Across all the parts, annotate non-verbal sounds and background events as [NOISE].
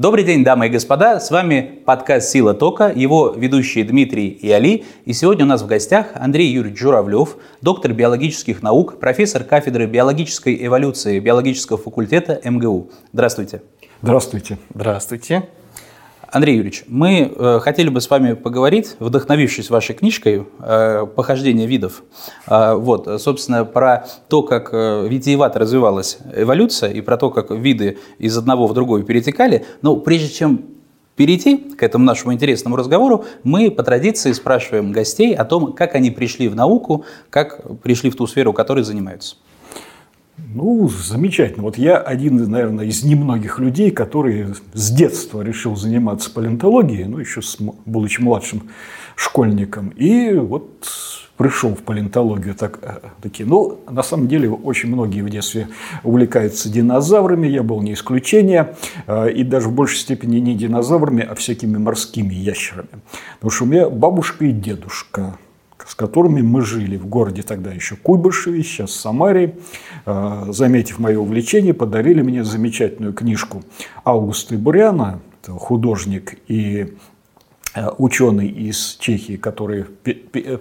Добрый день, дамы и господа, с вами подкаст «Сила тока», его ведущие Дмитрий и Али. И сегодня у нас в гостях Андрей Юрьевич Журавлев, доктор биологических наук, профессор кафедры биологической эволюции биологического факультета МГУ. Здравствуйте. Здравствуйте. Здравствуйте. Андрей Юрьевич, мы э, хотели бы с вами поговорить, вдохновившись вашей книжкой э, «Похождение видов». Э, вот, собственно, про то, как э, витиевато развивалась эволюция и про то, как виды из одного в другой перетекали. Но прежде чем перейти к этому нашему интересному разговору, мы по традиции спрашиваем гостей о том, как они пришли в науку, как пришли в ту сферу, которой занимаются. Ну, замечательно. Вот я один, наверное, из немногих людей, который с детства решил заниматься палеонтологией, ну, еще с, будучи младшим школьником. И вот пришел в палеонтологию так, э, такие. Ну, на самом деле, очень многие в детстве увлекаются динозаврами, я был не исключение, э, и даже в большей степени не динозаврами, а всякими морскими ящерами. Потому что у меня бабушка и дедушка с которыми мы жили в городе тогда еще Куйбышеве, сейчас Самаре. А, заметив мое увлечение, подарили мне замечательную книжку Аугуста Буряна, художник и а, ученый из Чехии, которые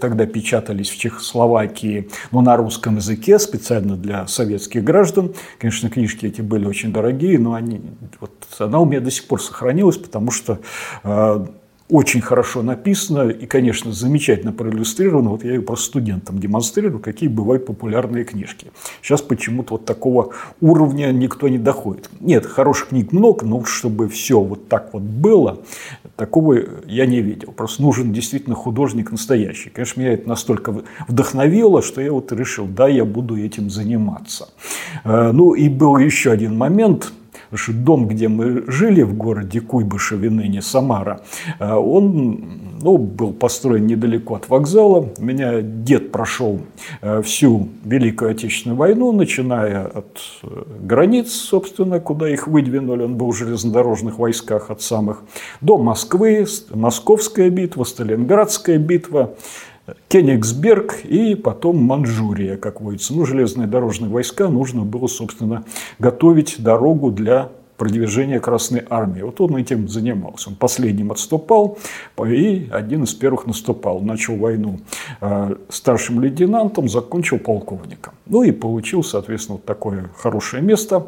тогда печатались в Чехословакии, но на русском языке, специально для советских граждан. Конечно, книжки эти были очень дорогие, но они, вот, она у меня до сих пор сохранилась, потому что а, очень хорошо написано и, конечно, замечательно проиллюстрировано. Вот я ее просто студентам демонстрирую, какие бывают популярные книжки. Сейчас почему-то вот такого уровня никто не доходит. Нет, хороших книг много, но чтобы все вот так вот было, такого я не видел. Просто нужен действительно художник настоящий. Конечно, меня это настолько вдохновило, что я вот решил, да, я буду этим заниматься. Э, ну и был еще один момент – Потому что дом, где мы жили в городе Куйбышеве, ныне Самара, э, он ну, был построен недалеко от вокзала. У меня дед прошел э, всю Великую Отечественную войну, начиная от э, границ, собственно, куда их выдвинули. Он был в железнодорожных войсках от самых до Москвы, Московская битва, Сталинградская битва. Кенигсберг и потом Манчжурия, как водится. Ну, железные дорожные войска нужно было, собственно, готовить дорогу для продвижения Красной Армии. Вот он этим занимался. Он последним отступал и один из первых наступал. Начал войну э, старшим лейтенантом, закончил полковником. Ну и получил, соответственно, вот такое хорошее место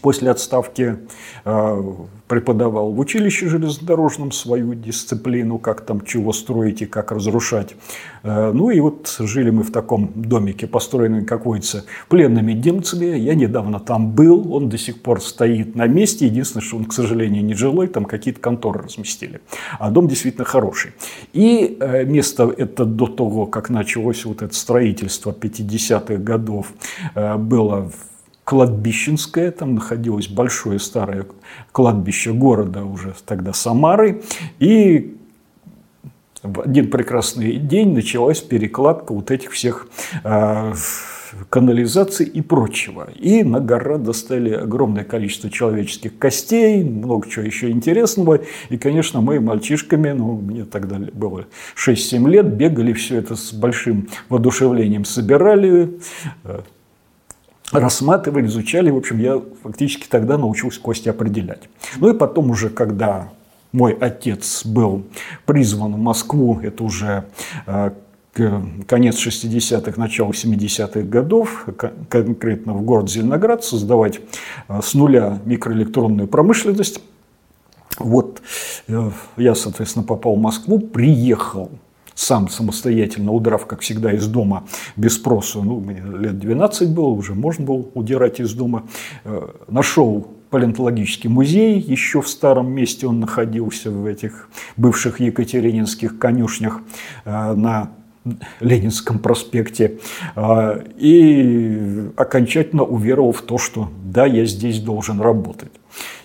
После отставки э, преподавал в училище железнодорожном свою дисциплину, как там чего строить и как разрушать. Э, ну и вот жили мы в таком домике, построенном, как водится, пленными немцами. Я недавно там был, он до сих пор стоит на месте. Единственное, что он, к сожалению, не жилой, там какие-то конторы разместили. А дом действительно хороший. И э, место это до того, как началось вот это строительство 50-х годов, было в кладбищенское, там находилось большое старое кладбище города уже тогда Самары, и в один прекрасный день началась перекладка вот этих всех э, канализаций и прочего. И на гора достали огромное количество человеческих костей, много чего еще интересного. И, конечно, мы мальчишками, ну, мне тогда было 6-7 лет, бегали все это с большим воодушевлением, собирали, э, рассматривали, изучали. В общем, я фактически тогда научился кости определять. Ну и потом уже, когда мой отец был призван в Москву, это уже э, конец 60-х, начало 70-х годов, конкретно в город Зеленоград, создавать э, с нуля микроэлектронную промышленность. Вот э, я, соответственно, попал в Москву, приехал сам самостоятельно, удрав, как всегда, из дома без спроса, ну, мне лет 12 было, уже можно было удирать из дома, э, нашел палеонтологический музей, еще в старом месте он находился в этих бывших екатерининских конюшнях э, на Ленинском проспекте. Э, и окончательно уверовал в то, что да, я здесь должен работать.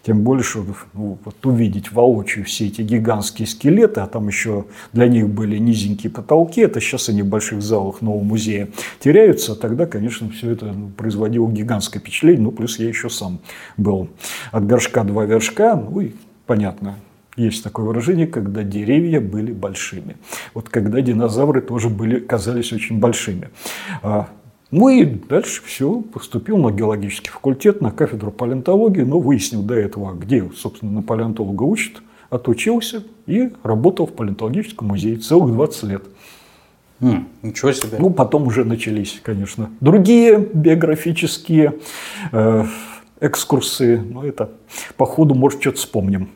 Тем больше ну, вот увидеть воочию все эти гигантские скелеты, а там еще для них были низенькие потолки, это сейчас они в больших залах нового музея теряются, а тогда, конечно, все это ну, производило гигантское впечатление, ну, плюс я еще сам был от горшка два вершка, ну и понятно, есть такое выражение, когда деревья были большими. Вот когда динозавры тоже были, казались очень большими. Ну и дальше все, поступил на геологический факультет, на кафедру палеонтологии, но выяснил до этого, где, собственно, на палеонтолога учат, отучился и работал в палеонтологическом музее целых 20 лет. Mm, ничего себе. Ну, потом уже начались, конечно, другие биографические э, экскурсы. Но это по ходу, может, что-то вспомним.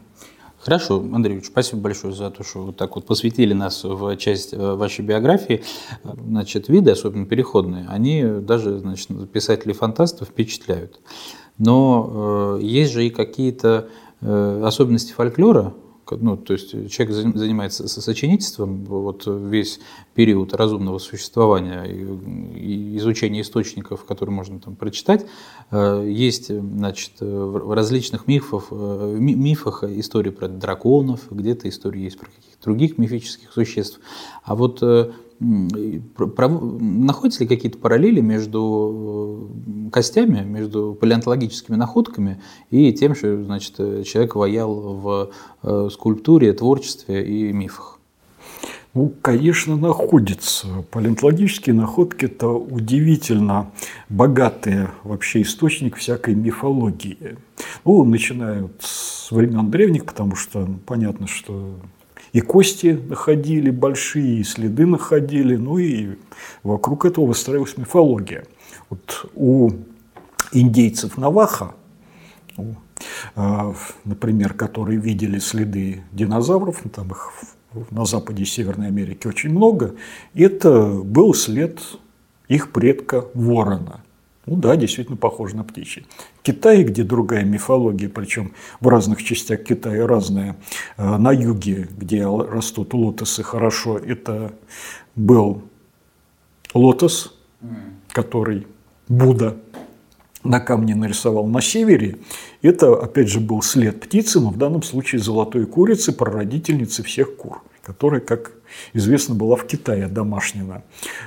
Хорошо, Андреевич, спасибо большое за то, что вот так вот посвятили нас в часть э, вашей биографии. Значит, виды, особенно переходные, они даже значит, писателей-фантастов впечатляют. Но э, есть же и какие-то э, особенности фольклора, ну, то есть человек занимается сочинительством вот весь период разумного существования и изучения источников, которые можно там прочитать, э, есть значит, в различных мифах, э, мифах истории про драконов, где-то истории есть про каких-то других мифических существ. А вот э, находятся ли какие-то параллели между э, костями, между палеонтологическими находками и тем, что значит, человек ваял в э, скульптуре, творчестве и мифах? Ну, конечно, находятся. Палеонтологические находки – это удивительно богатый вообще источник всякой мифологии. Ну, начиная с времен древних, потому что ну, понятно, что и кости находили большие, и следы находили, ну и вокруг этого выстраивалась мифология. Вот у индейцев Наваха, а, например, которые видели следы динозавров, ну, там их на западе Северной Америки очень много, это был след их предка ворона – ну да, действительно похоже на птичий. Китае, где другая мифология, причем в разных частях Китая разная, э, на юге, где растут лотосы хорошо, это был лотос, который Будда на камне нарисовал на севере. Это, опять же, был след птицы, но в данном случае золотой курицы, прародительницы всех кур которая, как известно, была в Китае домашнена.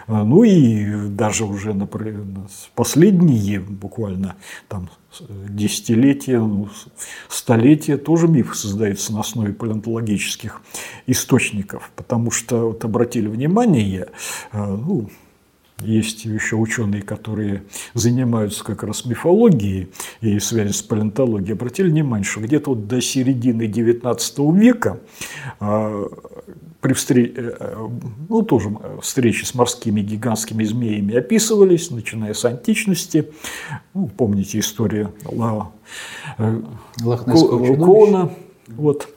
А, ну и даже уже например, последние буквально там десятилетия, ну, столетия тоже миф создается на основе палеонтологических источников, потому что вот обратили внимание, а, ну, есть еще ученые, которые занимаются как раз мифологией и связи с палеонтологией. Обратили внимание, что где-то вот до середины XIX века а, при встрече, э, ну, тоже встречи с морскими гигантскими змеями описывались, начиная с античности. Ну, помните историю Ла... Э, Коуна. Вот.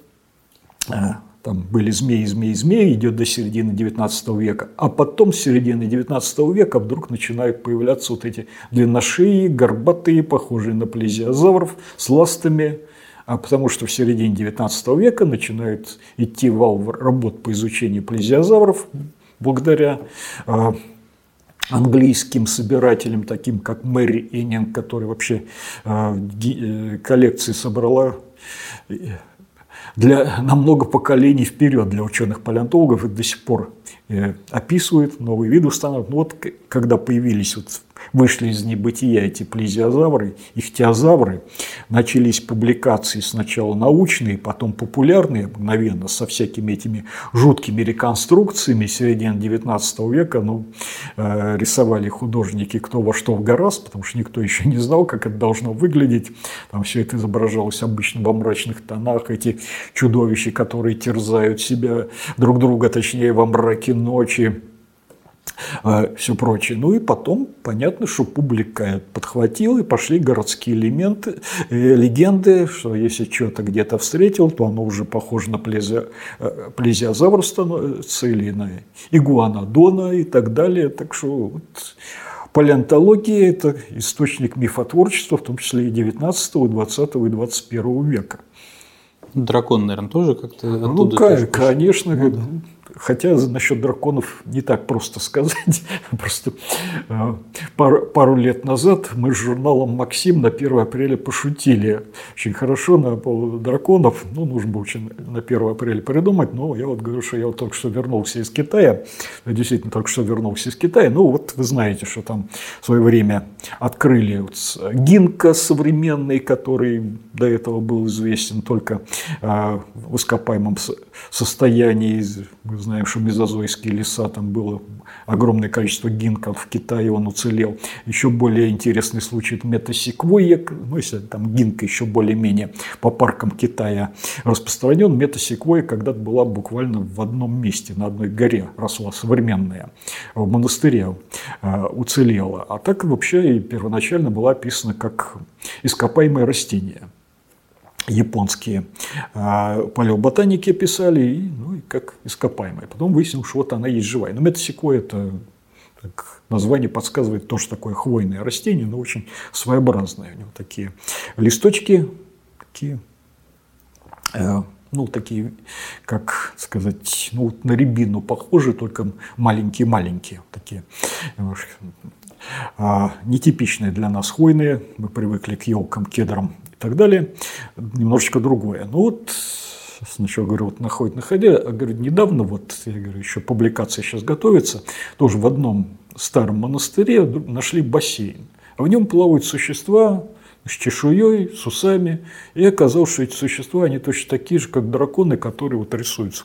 Там были змеи, змеи, змеи, идет до середины 19 века. А потом с середины 19 века вдруг начинают появляться вот эти длинношеи, горбатые, похожие на плезиозавров, с ластами. А потому что в середине 19 века начинают идти вал работ по изучению плезиозавров благодаря а, английским собирателям, таким как Мэри Эннинг, который вообще а, э, коллекции собрала для, на много поколений вперед для ученых-палеонтологов и до сих пор э, описывают, новые виды устанавливают. Ну, вот когда появились вот вышли из небытия эти плезиозавры, ихтиозавры, начались публикации сначала научные, потом популярные мгновенно со всякими этими жуткими реконструкциями середины 19 века, ну, э, рисовали художники кто во что в гораздо, потому что никто еще не знал, как это должно выглядеть. Там все это изображалось обычно во мрачных тонах, эти чудовища, которые терзают себя друг друга, точнее, во мраке ночи. А, все прочее. Ну и потом понятно, что публика подхватила, и пошли городские элементы, э, легенды, что если что-то где-то встретил, то оно уже похоже на плезио, э, плезиозавр становится или на игуанодона и так далее. Так что вот, палеонтология – это источник мифотворчества, в том числе и 19, 20 и 21 века. Дракон, наверное, тоже как-то Ну, конечно, конечно. Ну, да. Хотя насчет драконов не так просто сказать. [LAUGHS] Просто э, пару, пару лет назад мы с журналом «Максим» на 1 апреля пошутили. Очень хорошо на поводу драконов. Ну, нужно было очень на 1 апреля придумать. Но я вот говорю, что я вот только что вернулся из Китая. действительно только что вернулся из Китая. Ну, вот вы знаете, что там в свое время открыли вот Гинка современный, который до этого был известен только э, в ископаемом состоянии. Знаем, что мезозойские леса, там было огромное количество гинков в Китае, он уцелел. Еще более интересный случай – это метасеквойя, ну, если там гинка еще более-менее по паркам Китая распространен, метасеквойя когда-то была буквально в одном месте, на одной горе росла современная, в монастыре э, уцелела. А так вообще и первоначально была описана как ископаемое растение японские э, палеоботаники писали, и, ну, и как ископаемые. Потом выяснилось, что вот она есть живая. Но метасеквойя – это так, название подсказывает то, что такое хвойное растение, но очень своеобразное. У него такие листочки, такие э, ну, такие, как сказать, ну, на рябину похожи, только маленькие-маленькие такие. А, нетипичные для нас хвойные, мы привыкли к елкам, кедрам так далее, немножечко другое. Ну вот, сначала говорю, вот находит, находя, а говорю, недавно, вот, я говорю, еще публикация сейчас готовится, тоже в одном старом монастыре нашли бассейн, а в нем плавают существа, с чешуей, с усами. И оказалось, что эти существа, они точно такие же, как драконы, которые вот рисуются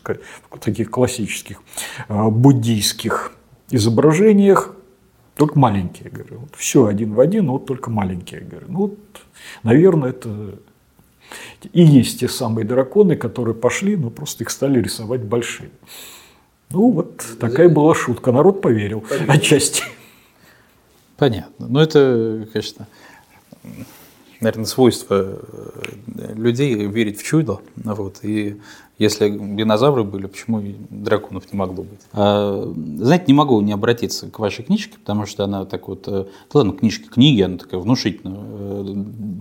в таких классических а, буддийских изображениях, только маленькие, говорю. Вот все один в один, но вот только маленькие, говорю. Ну, вот, наверное, это и есть те самые драконы, которые пошли, но просто их стали рисовать большие. Ну, вот такая была шутка. Народ поверил, поверил. отчасти. Понятно. Ну, это, конечно, наверное, свойство э, людей верить в чудо. Вот, и если динозавры были, почему и драконов не могло быть? А, знаете, не могу не обратиться к вашей книжке, потому что она так вот, э, ладно, книжки, книги, она такая внушительная. Э,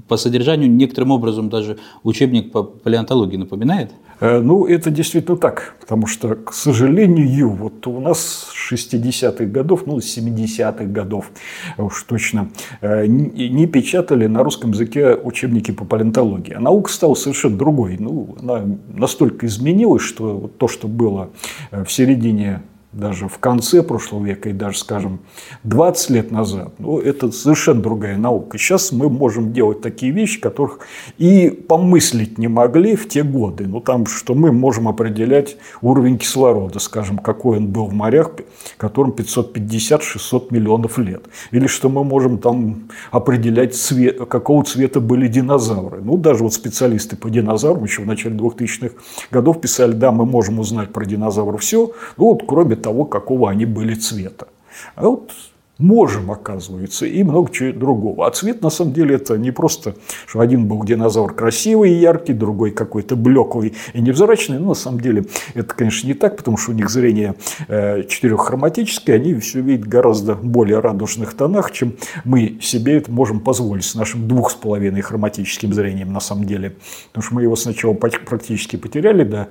по содержанию некоторым образом даже учебник по палеонтологии напоминает. Э, ну, это действительно так, потому что, к сожалению, вот у нас 60-х годов, ну, 70-х годов уж точно, не печатали на русском языке учебники по палеонтологии. А наука стала совершенно другой. Ну, она настолько изменилась, что то, что было э, в середине даже в конце прошлого века и даже, скажем, 20 лет назад, ну, это совершенно другая наука. Сейчас мы можем делать такие вещи, которых и помыслить не могли в те годы. Ну, там, что мы можем определять уровень кислорода, скажем, какой он был в морях, которым 550-600 миллионов лет. Или что мы можем там определять, цвет, какого цвета были динозавры. Ну, даже вот специалисты по динозаврам еще в начале 2000-х годов писали, да, мы можем узнать про динозавров все, ну, вот кроме того, какого они были цвета. А вот можем, оказывается, и много чего другого. А цвет, на самом деле, это не просто, что один был динозавр красивый и яркий, другой какой-то блеклый и невзрачный. Но на самом деле это, конечно, не так, потому что у них зрение э, четыреххроматическое, они все видят гораздо более радужных тонах, чем мы себе это можем позволить с нашим двух с половиной хроматическим зрением на самом деле. Потому что мы его сначала практически потеряли до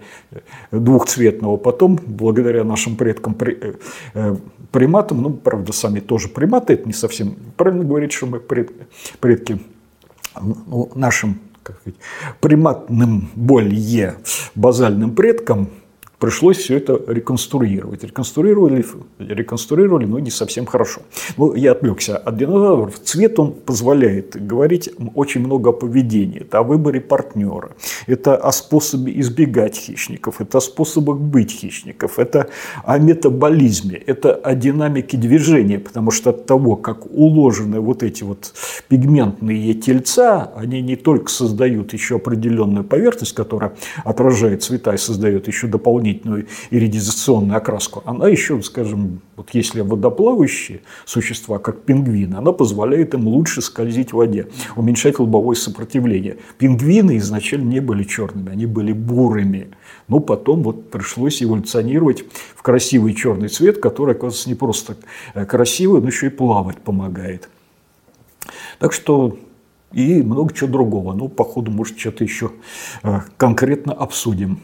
двухцветного, потом, благодаря нашим предкам э, э, приматам, ну, правда, сами тоже тоже приматы, это не совсем правильно говорить, что мы предки. Ну, нашим как сказать, приматным более базальным предкам пришлось все это реконструировать. Реконструировали, реконструировали, но не совсем хорошо. Ну, я отвлекся от динозавров. Цвет он позволяет говорить очень много о поведении. Это о выборе партнера. Это о способе избегать хищников. Это о способах быть хищников. Это о метаболизме. Это о динамике движения. Потому что от того, как уложены вот эти вот пигментные тельца, они не только создают еще определенную поверхность, которая отражает цвета и создает еще дополнительные дополнительную иридизационную окраску, она еще, скажем, вот если водоплавающие существа, как пингвины, она позволяет им лучше скользить в воде, уменьшать лобовое сопротивление. Пингвины изначально не были черными, они были бурыми. Но потом вот пришлось эволюционировать в красивый черный цвет, который, оказывается, не просто э, красивый, но еще и плавать помогает. Так что и много чего другого. Ну, по ходу, может, что-то еще э, конкретно обсудим.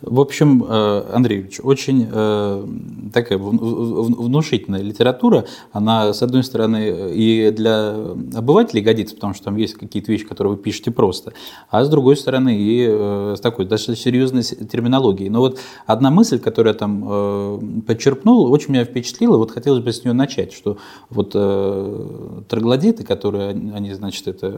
В общем, э, Андрей Ильич, очень э, такая внушительная литература. Она, с одной стороны, и для обывателей годится, потому что там есть какие-то вещи, которые вы пишете просто, а с другой стороны, и э, с такой достаточно серьезной терминологией. Но вот одна мысль, которую я там подчерпнул, очень меня впечатлила, вот хотелось бы с нее начать, что вот троглодиты, которые они, значит, это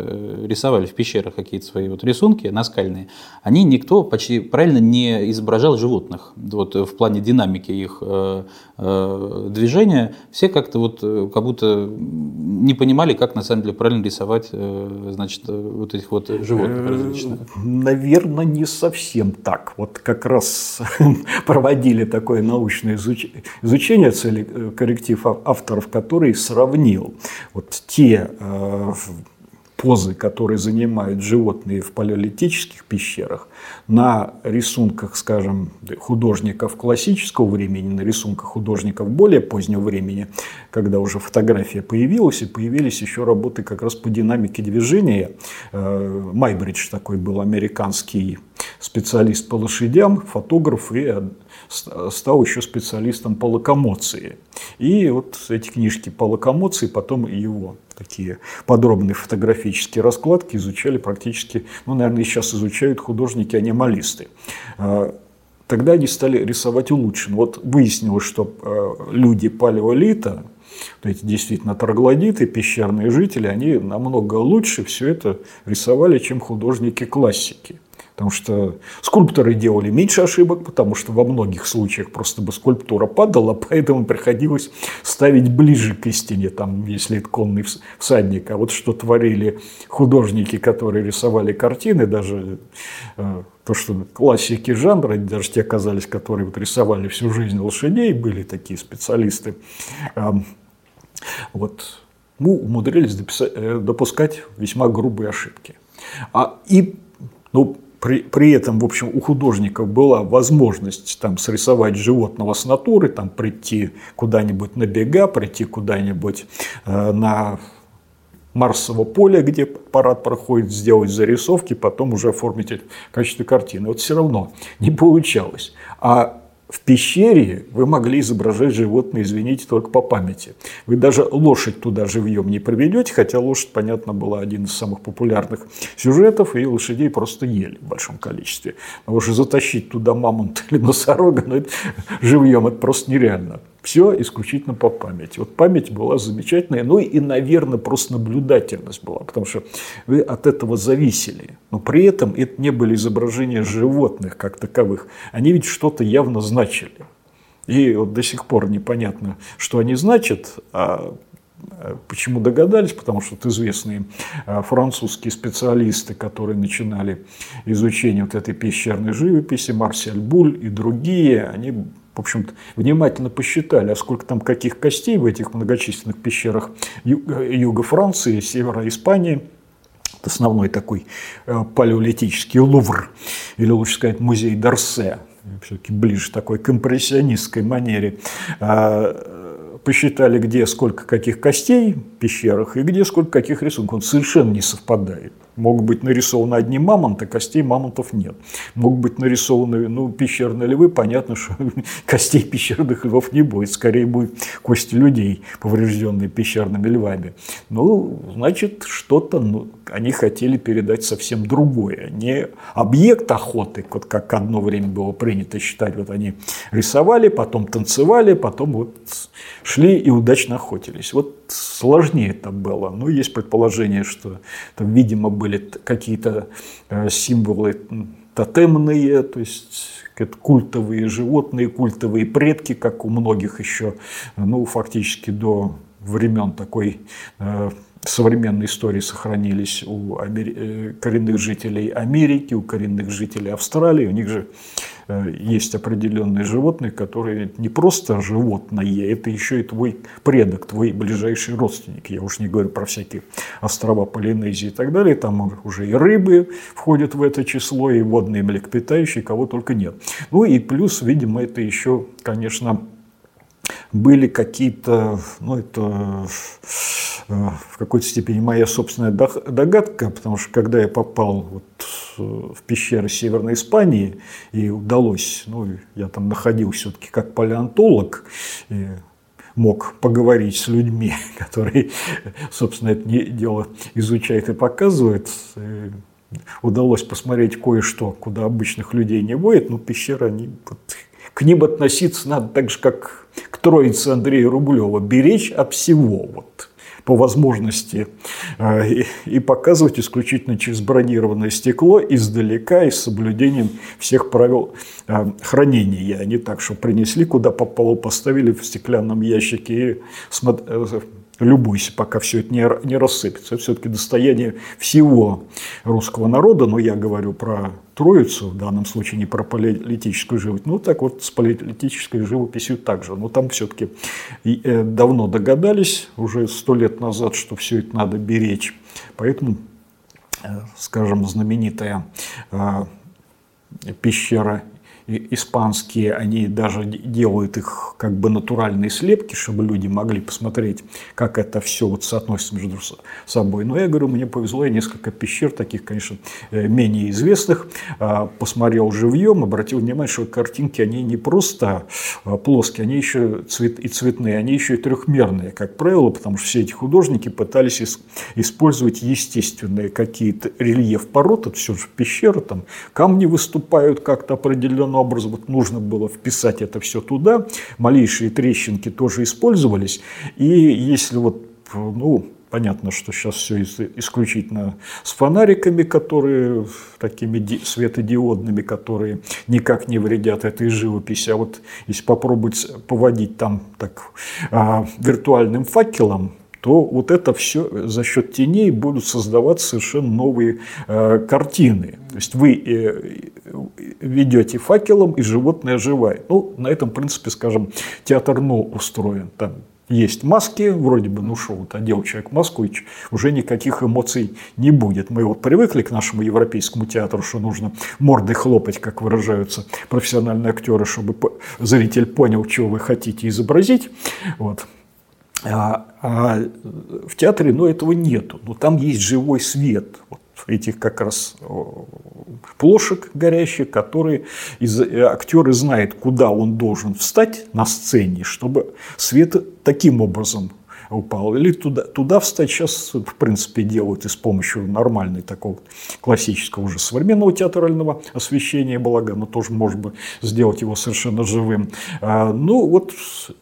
рисовали в пещерах какие-то свои вот рисунки наскальные, они никто почти правильно не изображал животных. Вот э, в плане динамики их э, э, движения все как-то вот как будто не понимали, как на самом деле правильно рисовать значит, вот этих вот животных различных. Наверное, не совсем так. Вот как раз [LAUGHS] проводили такое научное изучение цели корректив авторов, который сравнил вот те позы, которые занимают животные в палеолитических пещерах, на рисунках, скажем, художников классического времени, на рисунках художников более позднего времени, когда уже фотография появилась, и появились еще работы как раз по динамике движения. Э, Майбридж такой был американский специалист по лошадям, фотограф и стал еще специалистом по локомоции. И вот эти книжки по локомоции потом его такие подробные фотографические раскладки изучали практически, ну, наверное, сейчас изучают художники-анималисты. А, тогда они стали рисовать улучшенно. Вот выяснилось, что а, люди палеолита, вот эти действительно троглодиты, пещерные жители, они намного лучше все это рисовали, чем художники классики. Потому что скульпторы делали меньше ошибок, потому что во многих случаях просто бы скульптура падала, [LAUGHS] поэтому приходилось ставить ближе к истине, там, если это конный всадник. А вот что творили художники, которые рисовали картины, даже э, то, что классики жанра, даже те оказались, которые вот рисовали всю жизнь лошадей, были такие специалисты, вот, ну, умудрились дописать, э, допускать весьма грубые ошибки. А, и ну, при, при этом, в общем, у художников была возможность там срисовать животного с натуры, там прийти куда-нибудь на бега, прийти куда-нибудь э, на Марсово поле, где парад проходит, сделать зарисовки, потом уже оформить это в качестве картины. Вот все равно не получалось. А в пещере вы могли изображать животное, извините, только по памяти. Вы даже лошадь туда живьем не проведете, хотя лошадь, понятно, была один из самых популярных сюжетов, и лошадей просто ели в большом количестве. Но уже затащить туда мамонта или носорога, ну, это, живьем это просто нереально. Все исключительно по памяти. Вот память была замечательная, ну и, наверное, просто наблюдательность была, потому что вы от этого зависели. Но при этом это не были изображения животных как таковых. Они ведь что-то явно значили. И вот до сих пор непонятно, что они значат, а Почему догадались? Потому что вот известные а, французские специалисты, которые начинали изучение вот этой пещерной живописи, Марсель Буль и другие, они в общем-то, внимательно посчитали, а сколько там каких костей в этих многочисленных пещерах юга Франции, севера Испании. Это основной такой э, палеолитический лувр, или лучше сказать, музей Дарсе, все-таки ближе такой к импрессионистской манере. А, посчитали, где сколько каких костей в пещерах и где сколько каких рисунков. Он совершенно не совпадает. Могут быть нарисованы одни мамонты, костей мамонтов нет. Могут быть нарисованы ну, пещерные львы, понятно, что [LAUGHS] костей пещерных львов не будет. Скорее будет кости людей, поврежденные пещерными львами. Ну, значит, что-то ну, они хотели передать совсем другое. Не объект охоты, вот как одно время было принято считать. Вот они рисовали, потом танцевали, потом вот шли и удачно охотились. Вот сложнее это было. Ну, есть предположение, что там, видимо, были какие-то э, символы тотемные, то есть культовые животные, культовые предки, как у многих еще, ну, фактически до времен такой э, современной истории сохранились у э, коренных жителей Америки, у коренных жителей Австралии. У них же есть определенные животные, которые не просто животное, это еще и твой предок, твой ближайший родственник. Я уж не говорю про всякие острова Полинезии и так далее. Там уже и рыбы входят в это число, и водные млекопитающие, кого только нет. Ну и плюс, видимо, это еще, конечно, были какие-то, ну это в какой-то степени моя собственная догадка, потому что когда я попал вот в пещеры Северной Испании и удалось, ну, я там находился все-таки как палеонтолог, и мог поговорить с людьми, [LAUGHS] которые, собственно, это дело изучают и показывают. И удалось посмотреть кое-что, куда обычных людей не будет, но пещеры, они, вот, к ним относиться надо так же, как троице Андрея Рублева, беречь от всего. Вот по возможности э, и показывать исключительно через бронированное стекло издалека и с соблюдением всех правил э, хранения, а не так, что принесли, куда попало, поставили в стеклянном ящике и э, любуйся, пока все это не, не рассыпется. Это все-таки достояние всего русского народа, но я говорю про Троицу, в данном случае не про политическую живопись. Ну, так вот с политической живописью также. Но там все-таки э, давно догадались, уже сто лет назад, что все это надо беречь. Поэтому, э, скажем, знаменитая э, пещера испанские, они даже делают их как бы натуральные слепки, чтобы люди могли посмотреть, как это все вот соотносится между собой. Но я говорю, мне повезло, я несколько пещер, таких, конечно, э, менее известных, а, посмотрел живьем, обратил внимание, что картинки, они не просто а, плоские, они еще цвет, и цветные, они еще и трехмерные, как правило, потому что все эти художники пытались использовать естественные какие-то рельеф пород, это все же пещера, там камни выступают как-то определенно образом вот нужно было вписать это все туда. Малейшие трещинки тоже использовались. И если вот, ну, Понятно, что сейчас все исключительно с фонариками, которые такими светодиодными, которые никак не вредят этой живописи. А вот если попробовать поводить там так а, виртуальным факелом, то вот это все за счет теней будут создаваться совершенно новые э, картины. То есть вы э, ведете факелом, и животное оживает. Ну, на этом принципе, скажем, театр НО устроен. Там есть маски, вроде бы, ну что, вот одел человек маску, и уже никаких эмоций не будет. Мы вот привыкли к нашему европейскому театру, что нужно мордой хлопать, как выражаются профессиональные актеры, чтобы зритель понял, чего вы хотите изобразить. Вот. А, а в театре ну, этого нету. Но там есть живой свет. Вот этих как раз плошек горящих, которые из, э, актеры знают, куда он должен встать на сцене, чтобы свет таким образом упал. Или туда, туда встать сейчас, в принципе, делают и с помощью нормальной такого классического уже современного театрального освещения, благо оно тоже может бы сделать его совершенно живым. А, ну, вот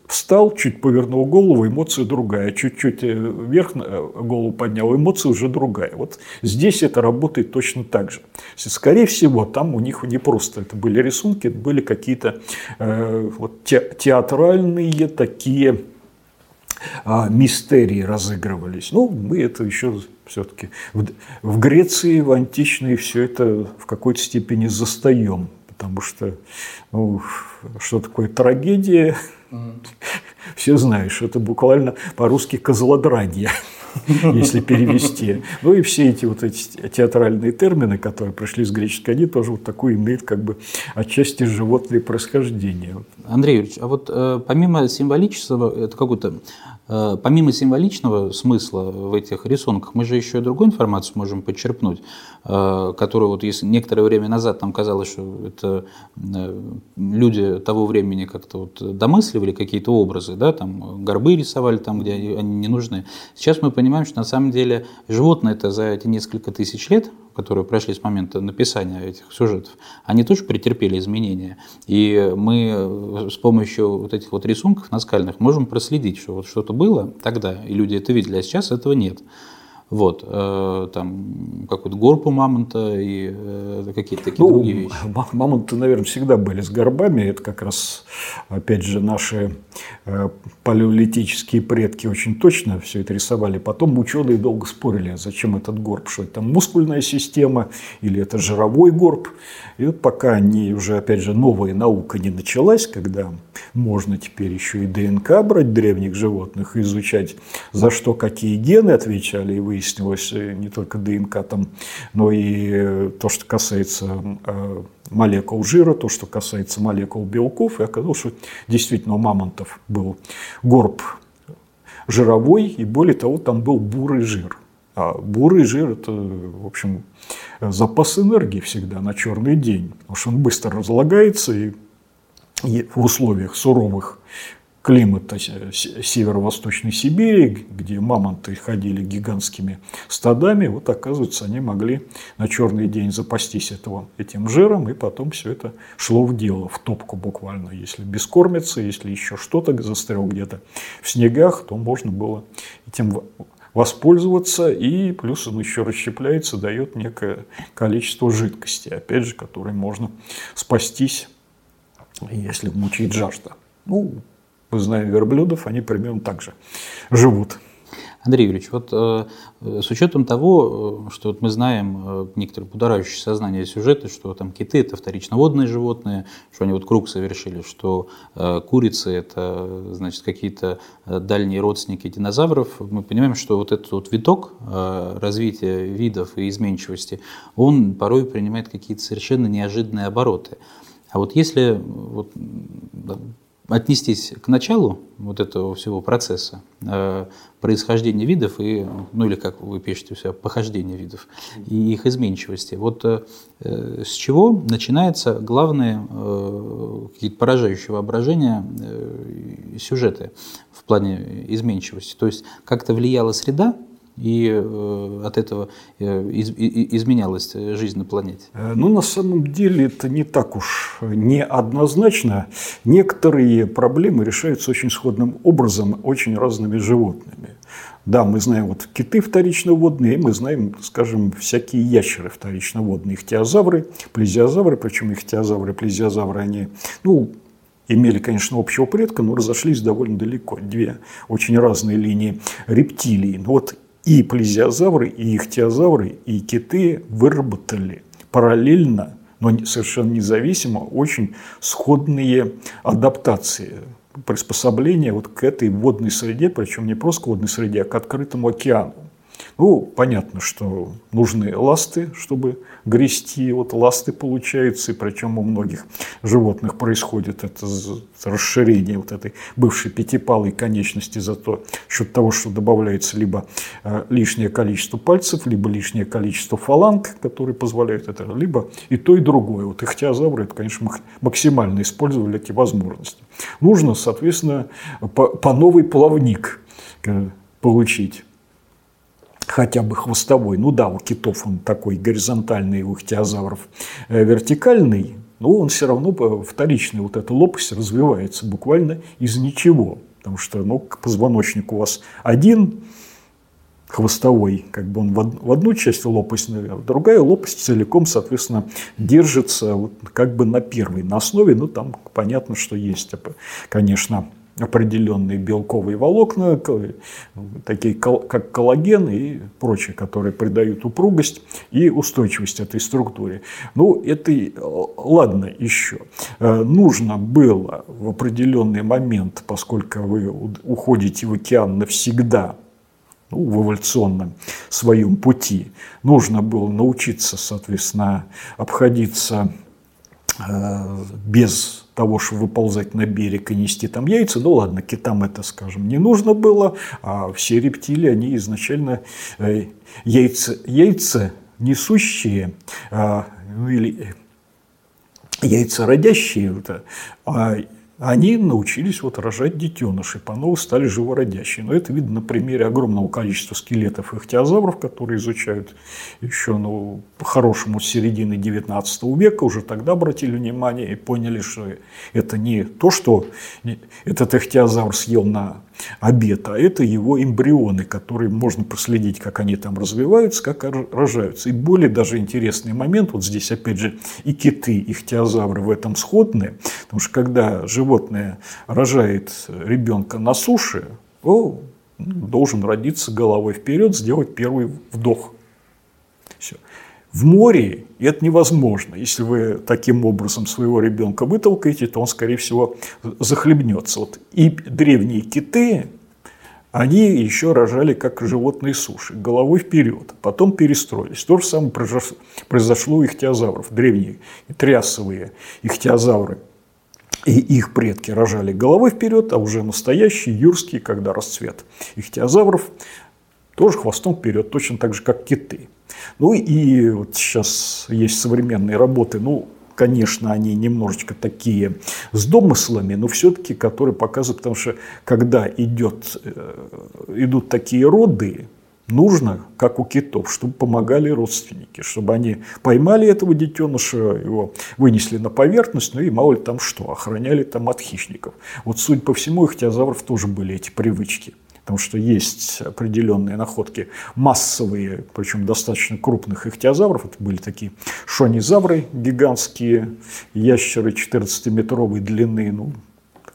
встал, чуть повернул голову, эмоция другая. Чуть-чуть э, вверх э, голову поднял, эмоция уже другая. Вот здесь это работает точно так же. Скорее всего, там у них не просто это были рисунки, это были какие-то э, вот, те, театральные такие мистерии разыгрывались. Ну, мы это еще все-таки в, Греции, в античной все это в какой-то степени застаем, потому что ну, что такое трагедия, mm. все что это буквально по-русски козлодранье. Если перевести. Ну и все эти вот эти театральные термины, которые пришли с греческой, они тоже вот такое имеют как бы отчасти животное происхождение. Андрей Юрьевич, а вот э, помимо символического, это какой-то Помимо символичного смысла в этих рисунках, мы же еще и другую информацию можем подчерпнуть, э, которую вот если некоторое время назад нам казалось, что это э, люди того времени как-то вот домысливали какие-то образы, да, там горбы рисовали там, где они не нужны. Сейчас мы понимаем, что на самом деле животные это за эти несколько тысяч лет, которые прошли с момента написания этих сюжетов, они тоже претерпели изменения. И мы с помощью вот этих вот рисунков наскальных можем проследить, что вот что-то было тогда, и люди это видели, а сейчас этого нет. Вот, э, там какой-то горб у мамонта и э, какие-то такие ну, другие вещи. Мамонты, наверное, всегда были с горбами. Это как раз, опять же, наши э, палеолитические предки очень точно все это рисовали. Потом ученые долго спорили, зачем этот горб, что это мускульная система или это жировой горб. И вот пока они уже, опять же, новая наука не началась, когда можно теперь еще и ДНК брать древних животных и изучать, за что какие гены отвечали, и выяснилось э, не только ДНК, там, но и э, то, что касается э, молекул жира, то, что касается молекул белков, и оказалось, что действительно у мамонтов был горб жировой, и более того, там был бурый жир. А бурый жир – это, в общем, запас энергии всегда на черный день, потому что он быстро разлагается, и в условиях суровых климата северо-восточной Сибири, где мамонты ходили гигантскими стадами, вот оказывается, они могли на черный день запастись этого, этим жиром, и потом все это шло в дело, в топку буквально. Если бескормиться, если еще что-то застрял где-то в снегах, то можно было этим воспользоваться, и плюс он еще расщепляется, дает некое количество жидкости, опять же, которой можно спастись, если мучает жажда. Ну, мы знаем верблюдов, они примерно так же живут. Андрей Юрьевич, вот э, с учетом того, э, что вот мы знаем э, некоторые будоражащие сознание сюжеты, что там киты – это вторичноводные животные, что они вот круг совершили, что э, курицы – это, значит, какие-то э, дальние родственники динозавров, мы понимаем, что вот этот вот виток э, развития видов и изменчивости, он порой принимает какие-то совершенно неожиданные обороты. А вот если вот, отнестись к началу вот этого всего процесса э, происхождения видов и, ну или как вы пишете у себя, похождения видов и их изменчивости. Вот э, с чего начинается главные э, какие-то поражающие воображения э, сюжеты в плане изменчивости? То есть как-то влияла среда и э, от этого э, из, изменялась жизнь на планете? Э, ну, на самом деле это не так уж неоднозначно. Некоторые проблемы решаются очень сходным образом, очень разными животными. Да, мы знаем вот киты вторичноводные, мы знаем, скажем, всякие ящеры вторичноводные, ихтиозавры, плезиозавры, причем ихтиозавры, плезиозавры, они, ну, имели, конечно, общего предка, но разошлись довольно далеко. Две очень разные линии рептилий. Но вот и плезиозавры, и ихтиозавры, и киты выработали параллельно, но совершенно независимо, очень сходные адаптации, приспособления вот к этой водной среде, причем не просто к водной среде, а к открытому океану. Ну, понятно, что нужны ласты, чтобы грести. Вот ласты получаются, и причем у многих животных происходит это расширение вот этой бывшей пятипалой конечности за то, счет того, что добавляется либо э, лишнее количество пальцев, либо лишнее количество фаланг, которые позволяют это, либо и то, и другое. Вот ихтиозавры, это, конечно, максимально использовали эти возможности. Нужно, соответственно, по, по новый плавник э, получить хотя бы хвостовой. Ну да, у китов он такой горизонтальный, у ихтиозавров э, вертикальный, но он все равно вторичный, вот эта лопасть развивается буквально из ничего. Потому что ну, позвоночник у вас один, хвостовой, как бы он в одну часть лопасть, а другая лопасть целиком, соответственно, держится вот как бы на первой, на основе, ну там понятно, что есть, конечно, определенные белковые волокна, такие как коллаген и прочие, которые придают упругость и устойчивость этой структуре. Ну, это ладно еще. Э, нужно было в определенный момент, поскольку вы уходите в океан навсегда, ну, в эволюционном своем пути, нужно было научиться, соответственно, обходиться э, без того, чтобы выползать на берег и нести там яйца, ну ладно, китам это, скажем, не нужно было, а все рептилии, они изначально э, яйца, яйца несущие, а, ну или э, яйца родящие, а они научились вот рожать детенышей, по-новому стали живородящие. Но это видно на примере огромного количества скелетов ихтиозавров, которые изучают еще ну, по-хорошему с середины 19 века. Уже тогда обратили внимание и поняли, что это не то, что этот ихтиозавр съел на обед, а это его эмбрионы, которые можно проследить, как они там развиваются, как рожаются. И более даже интересный момент, вот здесь опять же и киты, и ихтиозавры в этом сходны, потому что когда животное рожает ребенка на суше, он должен родиться головой вперед, сделать первый вдох. В море это невозможно. Если вы таким образом своего ребенка вытолкаете, то он, скорее всего, захлебнется. Вот и древние киты, они еще рожали как животные суши, головой вперед, потом перестроились. То же самое произошло у ихтиозавров, древние трясовые ихтиозавры. и их предки рожали головой вперед, а уже настоящие юрские, когда расцвет ихтиозавров, тоже хвостом вперед, точно так же, как киты. Ну и вот сейчас есть современные работы, ну, конечно, они немножечко такие с домыслами, но все-таки, которые показывают, потому что когда идет, э, идут такие роды, нужно, как у китов, чтобы помогали родственники, чтобы они поймали этого детеныша, его вынесли на поверхность, ну и мало ли там что, охраняли там от хищников. Вот, судя по всему, у ихтиозавров тоже были эти привычки потому что есть определенные находки массовые, причем достаточно крупных ихтиозавров. Это были такие шонизавры гигантские, ящеры 14-метровой длины, ну,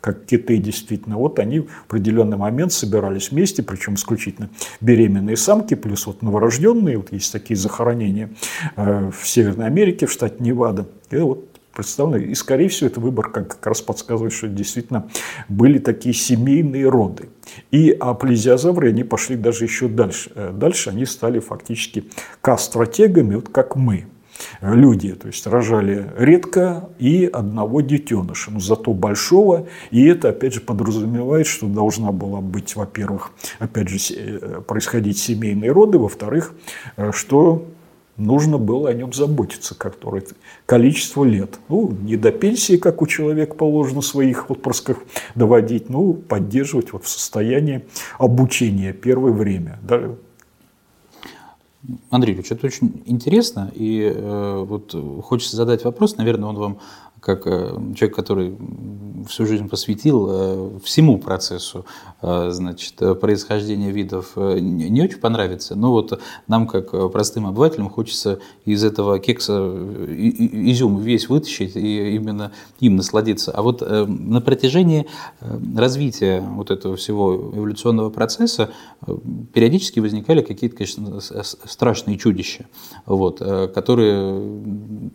как киты действительно, вот они в определенный момент собирались вместе, причем исключительно беременные самки, плюс вот новорожденные, вот есть такие захоронения э, в Северной Америке, в штате Невада. И вот представлено. И, скорее всего, это выбор как, как раз подсказывает, что действительно были такие семейные роды. И а плезиозавры, они пошли даже еще дальше. Э, дальше они стали фактически кастратегами, вот как мы люди, то есть рожали редко и одного детеныша, но зато большого, и это, опять же, подразумевает, что должна была быть, во-первых, опять же, э, происходить семейные роды, во-вторых, э, что нужно было о нем заботиться, которое количество лет. Ну, не до пенсии, как у человека положено своих отпрысков доводить, ну, поддерживать вот в состоянии обучения первое время. Да. Андрей Ильич, это очень интересно, и э, вот хочется задать вопрос, наверное, он вам как э, человек, который всю жизнь посвятил э, всему процессу значит, происхождения видов, не очень понравится. Но вот нам, как простым обывателям, хочется из этого кекса изюм весь вытащить и именно им насладиться. А вот на протяжении развития вот этого всего эволюционного процесса периодически возникали какие-то, конечно, страшные чудища, вот, которые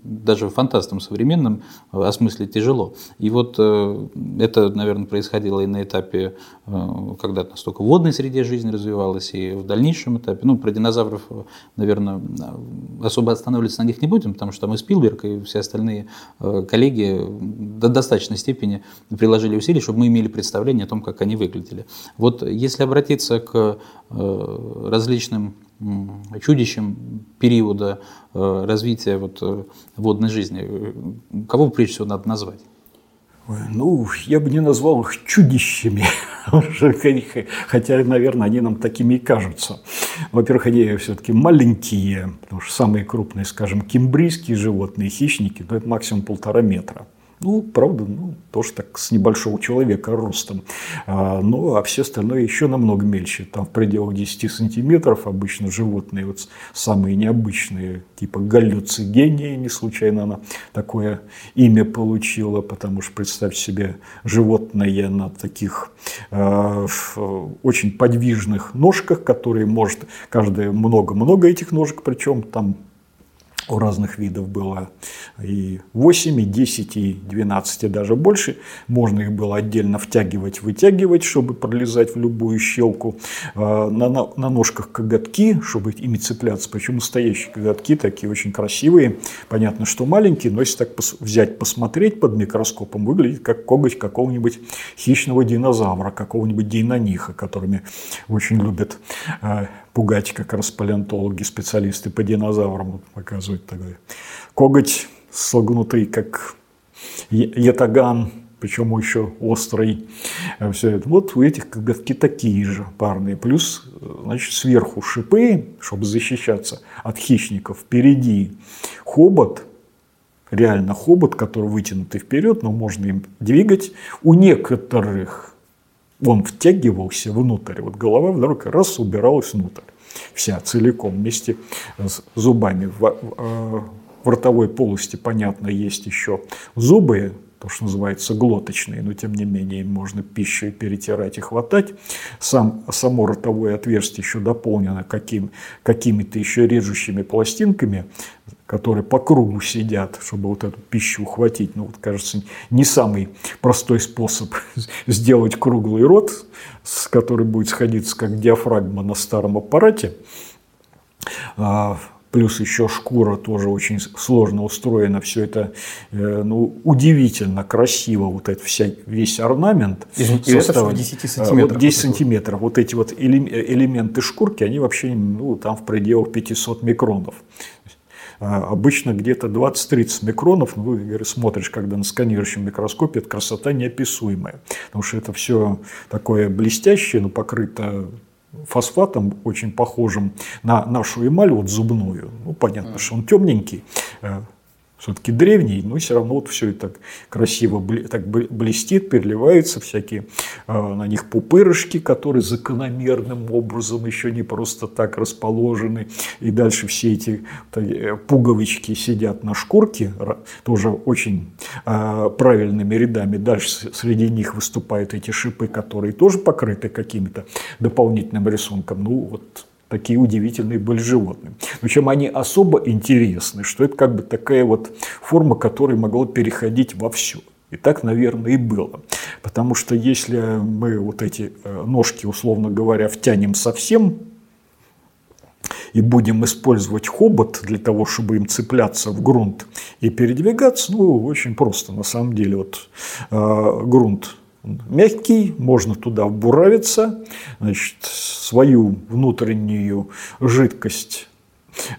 даже фантастам современным осмыслить тяжело. И вот э, это, наверное, происходило и на этапе, э, когда настолько в водной среде жизнь развивалась, и в дальнейшем этапе. Ну, про динозавров, наверное, особо останавливаться на них не будем, потому что мы Спилберг и все остальные э, коллеги до достаточной степени приложили усилия, чтобы мы имели представление о том, как они выглядели. Вот если обратиться к различным чудищем периода э, развития вот, э, водной жизни. Кого прежде всего надо назвать? Ну, я бы не назвал их чудищами, [LAUGHS] хотя, наверное, они нам такими и кажутся. Во-первых, они все-таки маленькие, потому что самые крупные, скажем, кембрийские животные, хищники, ну, это максимум полтора метра. Ну, правда, ну, тоже так с небольшого человека ростом. А, ну, а все остальное еще намного мельче. Там в пределах 10 сантиметров обычно животные, вот самые необычные, типа галлюцигения, не случайно она такое имя получила, потому что, представьте себе, животное на таких э, очень подвижных ножках, которые может, каждое много-много этих ножек, причем там у разных видов было и 8, и 10, и 12, и даже больше. Можно их было отдельно втягивать, вытягивать, чтобы пролезать в любую щелку. А, на, на, на ножках коготки, чтобы ими цепляться. Причем настоящие коготки такие очень красивые. Понятно, что маленькие, но если так взять, посмотреть под микроскопом, выглядит как коготь какого-нибудь хищного динозавра, какого-нибудь дейнониха, которыми очень любят а, пугать как раз палеонтологи, специалисты по динозаврам показывают такой коготь согнутый, как ятаган, причем еще острый. Все это. Вот у этих коготки такие же парные. Плюс значит, сверху шипы, чтобы защищаться от хищников. Впереди хобот, реально хобот, который вытянутый вперед, но можно им двигать. У некоторых он втягивался внутрь, вот голова вдруг раз убиралась внутрь, вся целиком вместе с зубами. В, э, в ротовой полости, понятно, есть еще зубы, то, что называется глоточные, но тем не менее можно пищу перетирать и хватать. Сам, само ротовое отверстие еще дополнено каким, какими-то еще режущими пластинками, которые по кругу сидят, чтобы вот эту пищу ухватить. Ну, вот, кажется, не самый простой способ [LAUGHS] сделать круглый рот, с который будет сходиться как диафрагма на старом аппарате. Плюс еще шкура тоже очень сложно устроена, все это э, ну, удивительно красиво, вот это вся, весь орнамент. И, это в 10 сантиметров. Вот 10 сантиметров. Вот эти вот элементы шкурки, они вообще ну, там в пределах 500 микронов. А обычно где-то 20-30 микронов, ну, смотришь, когда на сканирующем микроскопе, это красота неописуемая. Потому что это все такое блестящее, но покрыто фосфатом, очень похожим на нашу эмаль, вот зубную. Ну, понятно, что он темненький, э, все-таки древний, но все равно вот все это красиво так блестит, переливаются всякие э, на них пупырышки, которые закономерным образом еще не просто так расположены. И дальше все эти э, пуговички сидят на шкурке, тоже очень э, правильными рядами. Дальше среди них выступают эти шипы, которые тоже покрыты каким-то дополнительным рисунком. Ну вот такие удивительные были животные. Но чем они особо интересны, что это как бы такая вот форма, которая могла переходить во все. И так, наверное, и было. Потому что если мы вот эти э, ножки, условно говоря, втянем совсем и будем использовать хобот для того, чтобы им цепляться в грунт и передвигаться, ну, очень просто на самом деле. Вот э, грунт мягкий, можно туда вбуравиться, значит, свою внутреннюю жидкость,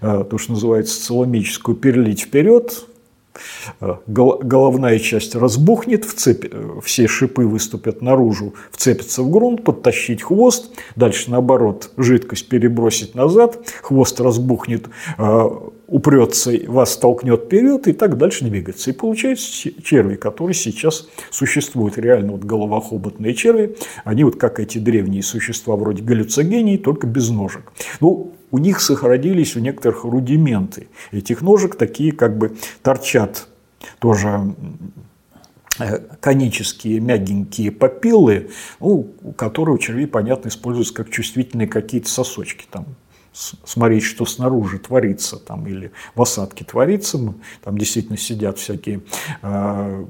э, то, что называется целомическую, перелить вперед, э, головная часть разбухнет, вцеп... Э, все шипы выступят наружу, вцепятся в грунт, подтащить хвост, дальше наоборот жидкость перебросить назад, хвост разбухнет, упрется, вас толкнет вперед и так дальше двигаться. И получается черви, которые сейчас существуют, реально вот головохоботные черви, они вот как эти древние существа вроде галлюцогений, только без ножек. Ну, у них сохранились у некоторых рудименты этих ножек, такие как бы торчат тоже э, конические мягенькие папиллы, ну, которые у червей, понятно, используются как чувствительные какие-то сосочки. Там смотреть, что снаружи творится, там, или в осадке творится, там действительно сидят всякие э,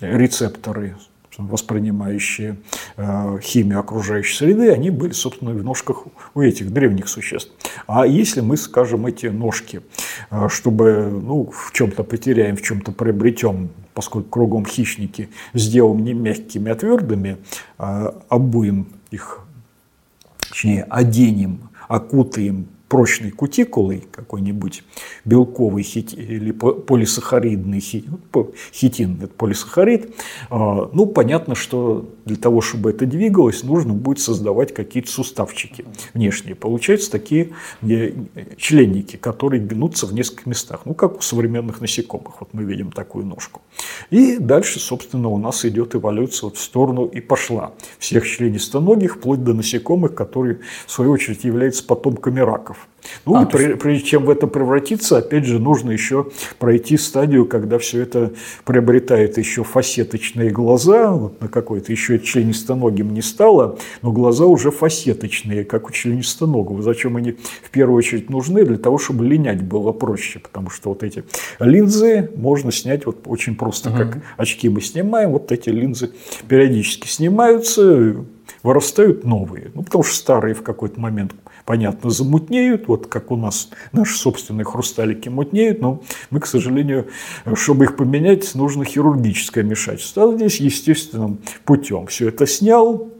рецепторы, воспринимающие э, химию окружающей среды, они были, собственно, в ножках у этих древних существ. А если мы, скажем, эти ножки, э, чтобы ну, в чем-то потеряем, в чем-то приобретем, поскольку кругом хищники, сделаем не мягкими, а твердыми, э, обуем их, точнее, оденем окутаем прочной кутикулой какой-нибудь белковый хит, или полисахаридный хитин, хитин это полисахарид, а, ну, понятно, что для того, чтобы это двигалось, нужно будет создавать какие-то суставчики внешние. Получаются такие э, членники, которые гнутся в нескольких местах, ну, как у современных насекомых. Вот мы видим такую ножку. И дальше, собственно, у нас идет эволюция вот в сторону и пошла всех членистоногих, вплоть до насекомых, которые, в свою очередь, являются потомками раков. Ну, а, при, прежде чем в это превратиться, опять же, нужно еще пройти стадию, когда все это приобретает еще фасеточные глаза, вот на какой-то еще членистоногим не стало, но глаза уже фасеточные, как у членистоногого. Зачем они в первую очередь нужны? Для того, чтобы линять было проще, потому что вот эти линзы можно снять вот очень просто, угу. как очки мы снимаем, вот эти линзы периодически снимаются, вырастают новые. Ну, потому что старые в какой-то момент понятно, замутнеют, вот как у нас наши собственные хрусталики мутнеют, но мы, к сожалению, чтобы их поменять, нужно хирургическое вмешательство. А здесь естественным путем все это снял,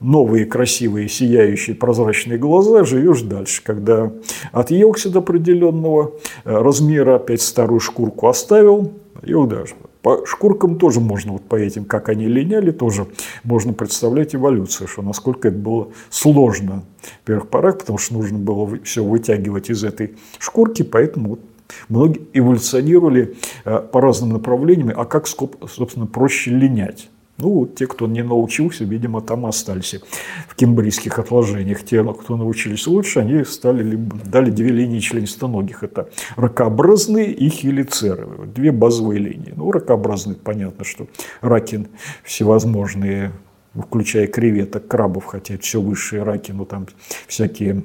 новые красивые сияющие прозрачные глаза, живешь дальше. Когда отъелся до определенного размера, опять старую шкурку оставил, и даже по шкуркам тоже можно, вот по этим, как они линяли, тоже можно представлять эволюцию, что насколько это было сложно в первых порах, потому что нужно было все вытягивать из этой шкурки, поэтому вот многие эволюционировали э, по разным направлениям, а как, собственно, проще линять. Ну, вот те, кто не научился, видимо, там остались в кембрийских отложениях. Те, кто научились лучше, они стали, дали две линии членистоногих. Это ракообразные и хелицеровые. Две базовые линии. Ну, ракообразные, понятно, что раки всевозможные, включая креветок, крабов, хотя все высшие раки, но там всякие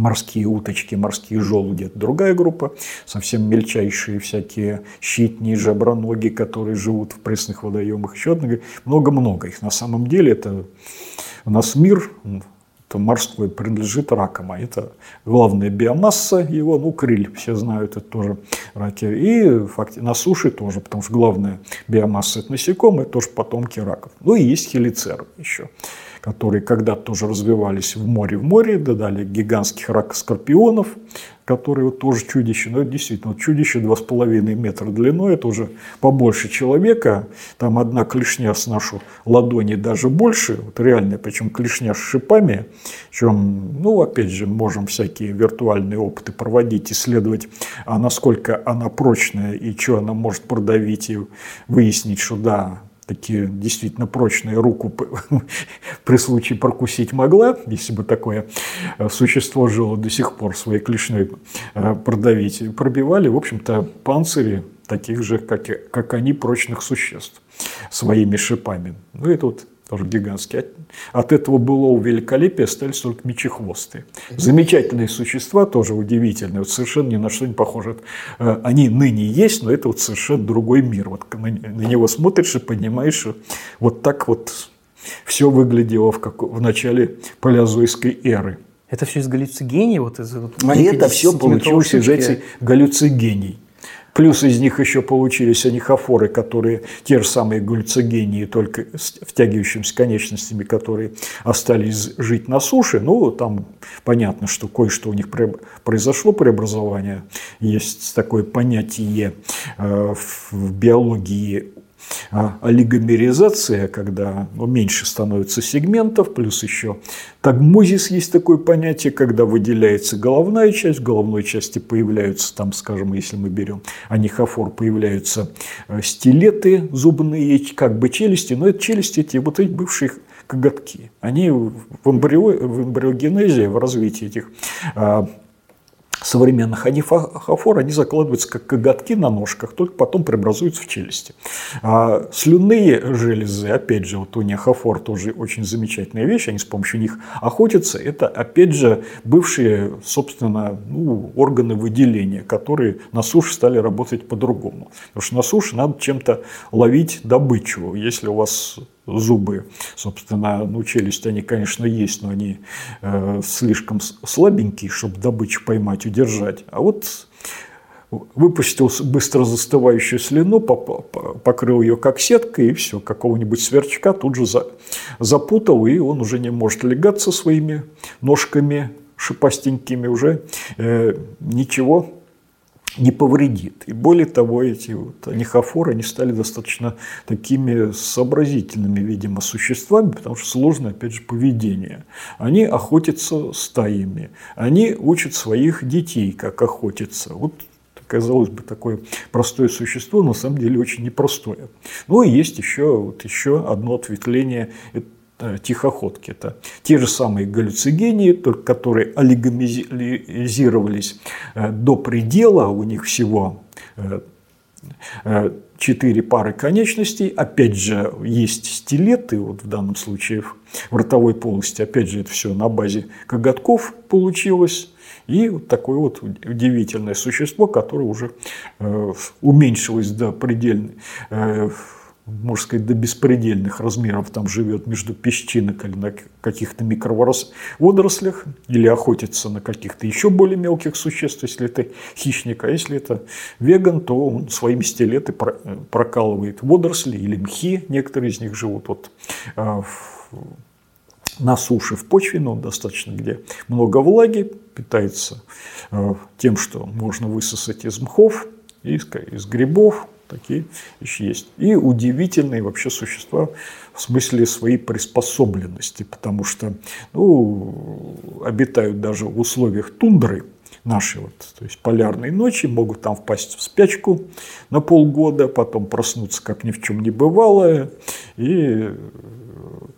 морские уточки, морские желуди – это другая группа, совсем мельчайшие всякие щитни, жаброноги, которые живут в пресных водоемах, еще одна, много-много их. На самом деле это у нас мир морской принадлежит ракам, а это главная биомасса его, ну, крыль, все знают, это тоже раки. И факти, на суше тоже, потому что главная биомасса – это насекомые, тоже потомки раков. Ну и есть хелицеры еще которые когда-то тоже развивались в море, в море, додали гигантских ракоскорпионов, которые вот тоже чудище, но это действительно вот чудище 2,5 метра длиной, это уже побольше человека, там одна клешня с нашу ладони даже больше, вот реальная, причем клешня с шипами, чем, ну, опять же, можем всякие виртуальные опыты проводить, исследовать, а насколько она прочная и что она может продавить, и выяснить, что да, такие действительно прочные руку [LAUGHS] при случае прокусить могла, если бы такое э, существо жило до сих пор своей клешней э, продавить, пробивали, в общем-то, панцири таких же, как, и, как они, прочных существ своими шипами. Ну, это вот тоже гигантский. От этого былого великолепия остались только мечехвосты. Замечательные существа, тоже удивительные, вот совершенно ни на что не похожи. Э, они ныне есть, но это вот совершенно другой мир. Вот на, на него смотришь и понимаешь, что вот так вот все выглядело в, как, в начале палеозойской эры. Это все из галлюцигений? Вот из, вот, а это все получилось из этих галлюцигений. Плюс из них еще получились анихофоры, которые те же самые гульцогении, только с втягивающимися конечностями, которые остались жить на суше. Ну, там понятно, что кое-что у них произошло преобразование. Есть такое понятие э, в биологии олигомеризация, когда ну, меньше становится сегментов, плюс еще тагмозис есть такое понятие, когда выделяется головная часть, в головной части появляются там, скажем, если мы берем анихофор, появляются э, стилеты зубные, как бы челюсти, но это челюсти эти вот эти бывшие коготки. Они в, эмбрио, в эмбриогенезе, в развитии этих современных анифофор, они закладываются как коготки на ножках, только потом преобразуются в челюсти. А слюнные железы, опять же, вот у нехофор тоже очень замечательная вещь, они с помощью них охотятся, это опять же бывшие, собственно, ну, органы выделения, которые на суше стали работать по-другому. Потому что на суше надо чем-то ловить добычу. Если у вас зубы, собственно, ну, челюсть они, конечно, есть, но они э, слишком слабенькие, чтобы добычу поймать, удержать. А вот выпустил быстро застывающую слюну, покрыл ее как сеткой, и все, какого-нибудь сверчка тут же запутал, и он уже не может легаться своими ножками шипастенькими, уже э, ничего не повредит. И более того, эти вот анихофоры, они стали достаточно такими сообразительными, видимо, существами, потому что сложное, опять же, поведение. Они охотятся стаями, они учат своих детей, как охотиться. Вот казалось бы, такое простое существо, на самом деле очень непростое. Ну и есть еще, вот еще одно ответвление Э, тихоходки. Это те же самые галлюцигении, только которые олигомизировались э, до предела, у них всего э, четыре пары конечностей. Опять же, есть стилеты, вот в данном случае в ротовой полости. Опять же, это все на базе коготков получилось. И вот такое вот удивительное существо, которое уже уменьшилось до предельной можно сказать, до беспредельных размеров там живет между песчинок или на каких-то микроводорослях, или охотится на каких-то еще более мелких существ, если это хищник, а если это веган, то он своими стилеты прокалывает водоросли или мхи, некоторые из них живут вот, а, на суше в почве, но достаточно, где много влаги, питается а, тем, что можно высосать из мхов, из, из грибов, Такие вещи есть. И удивительные вообще существа в смысле своей приспособленности, потому что ну, обитают даже в условиях тундры, наши вот, то есть полярные ночи, могут там впасть в спячку на полгода, потом проснуться как ни в чем не бывало. И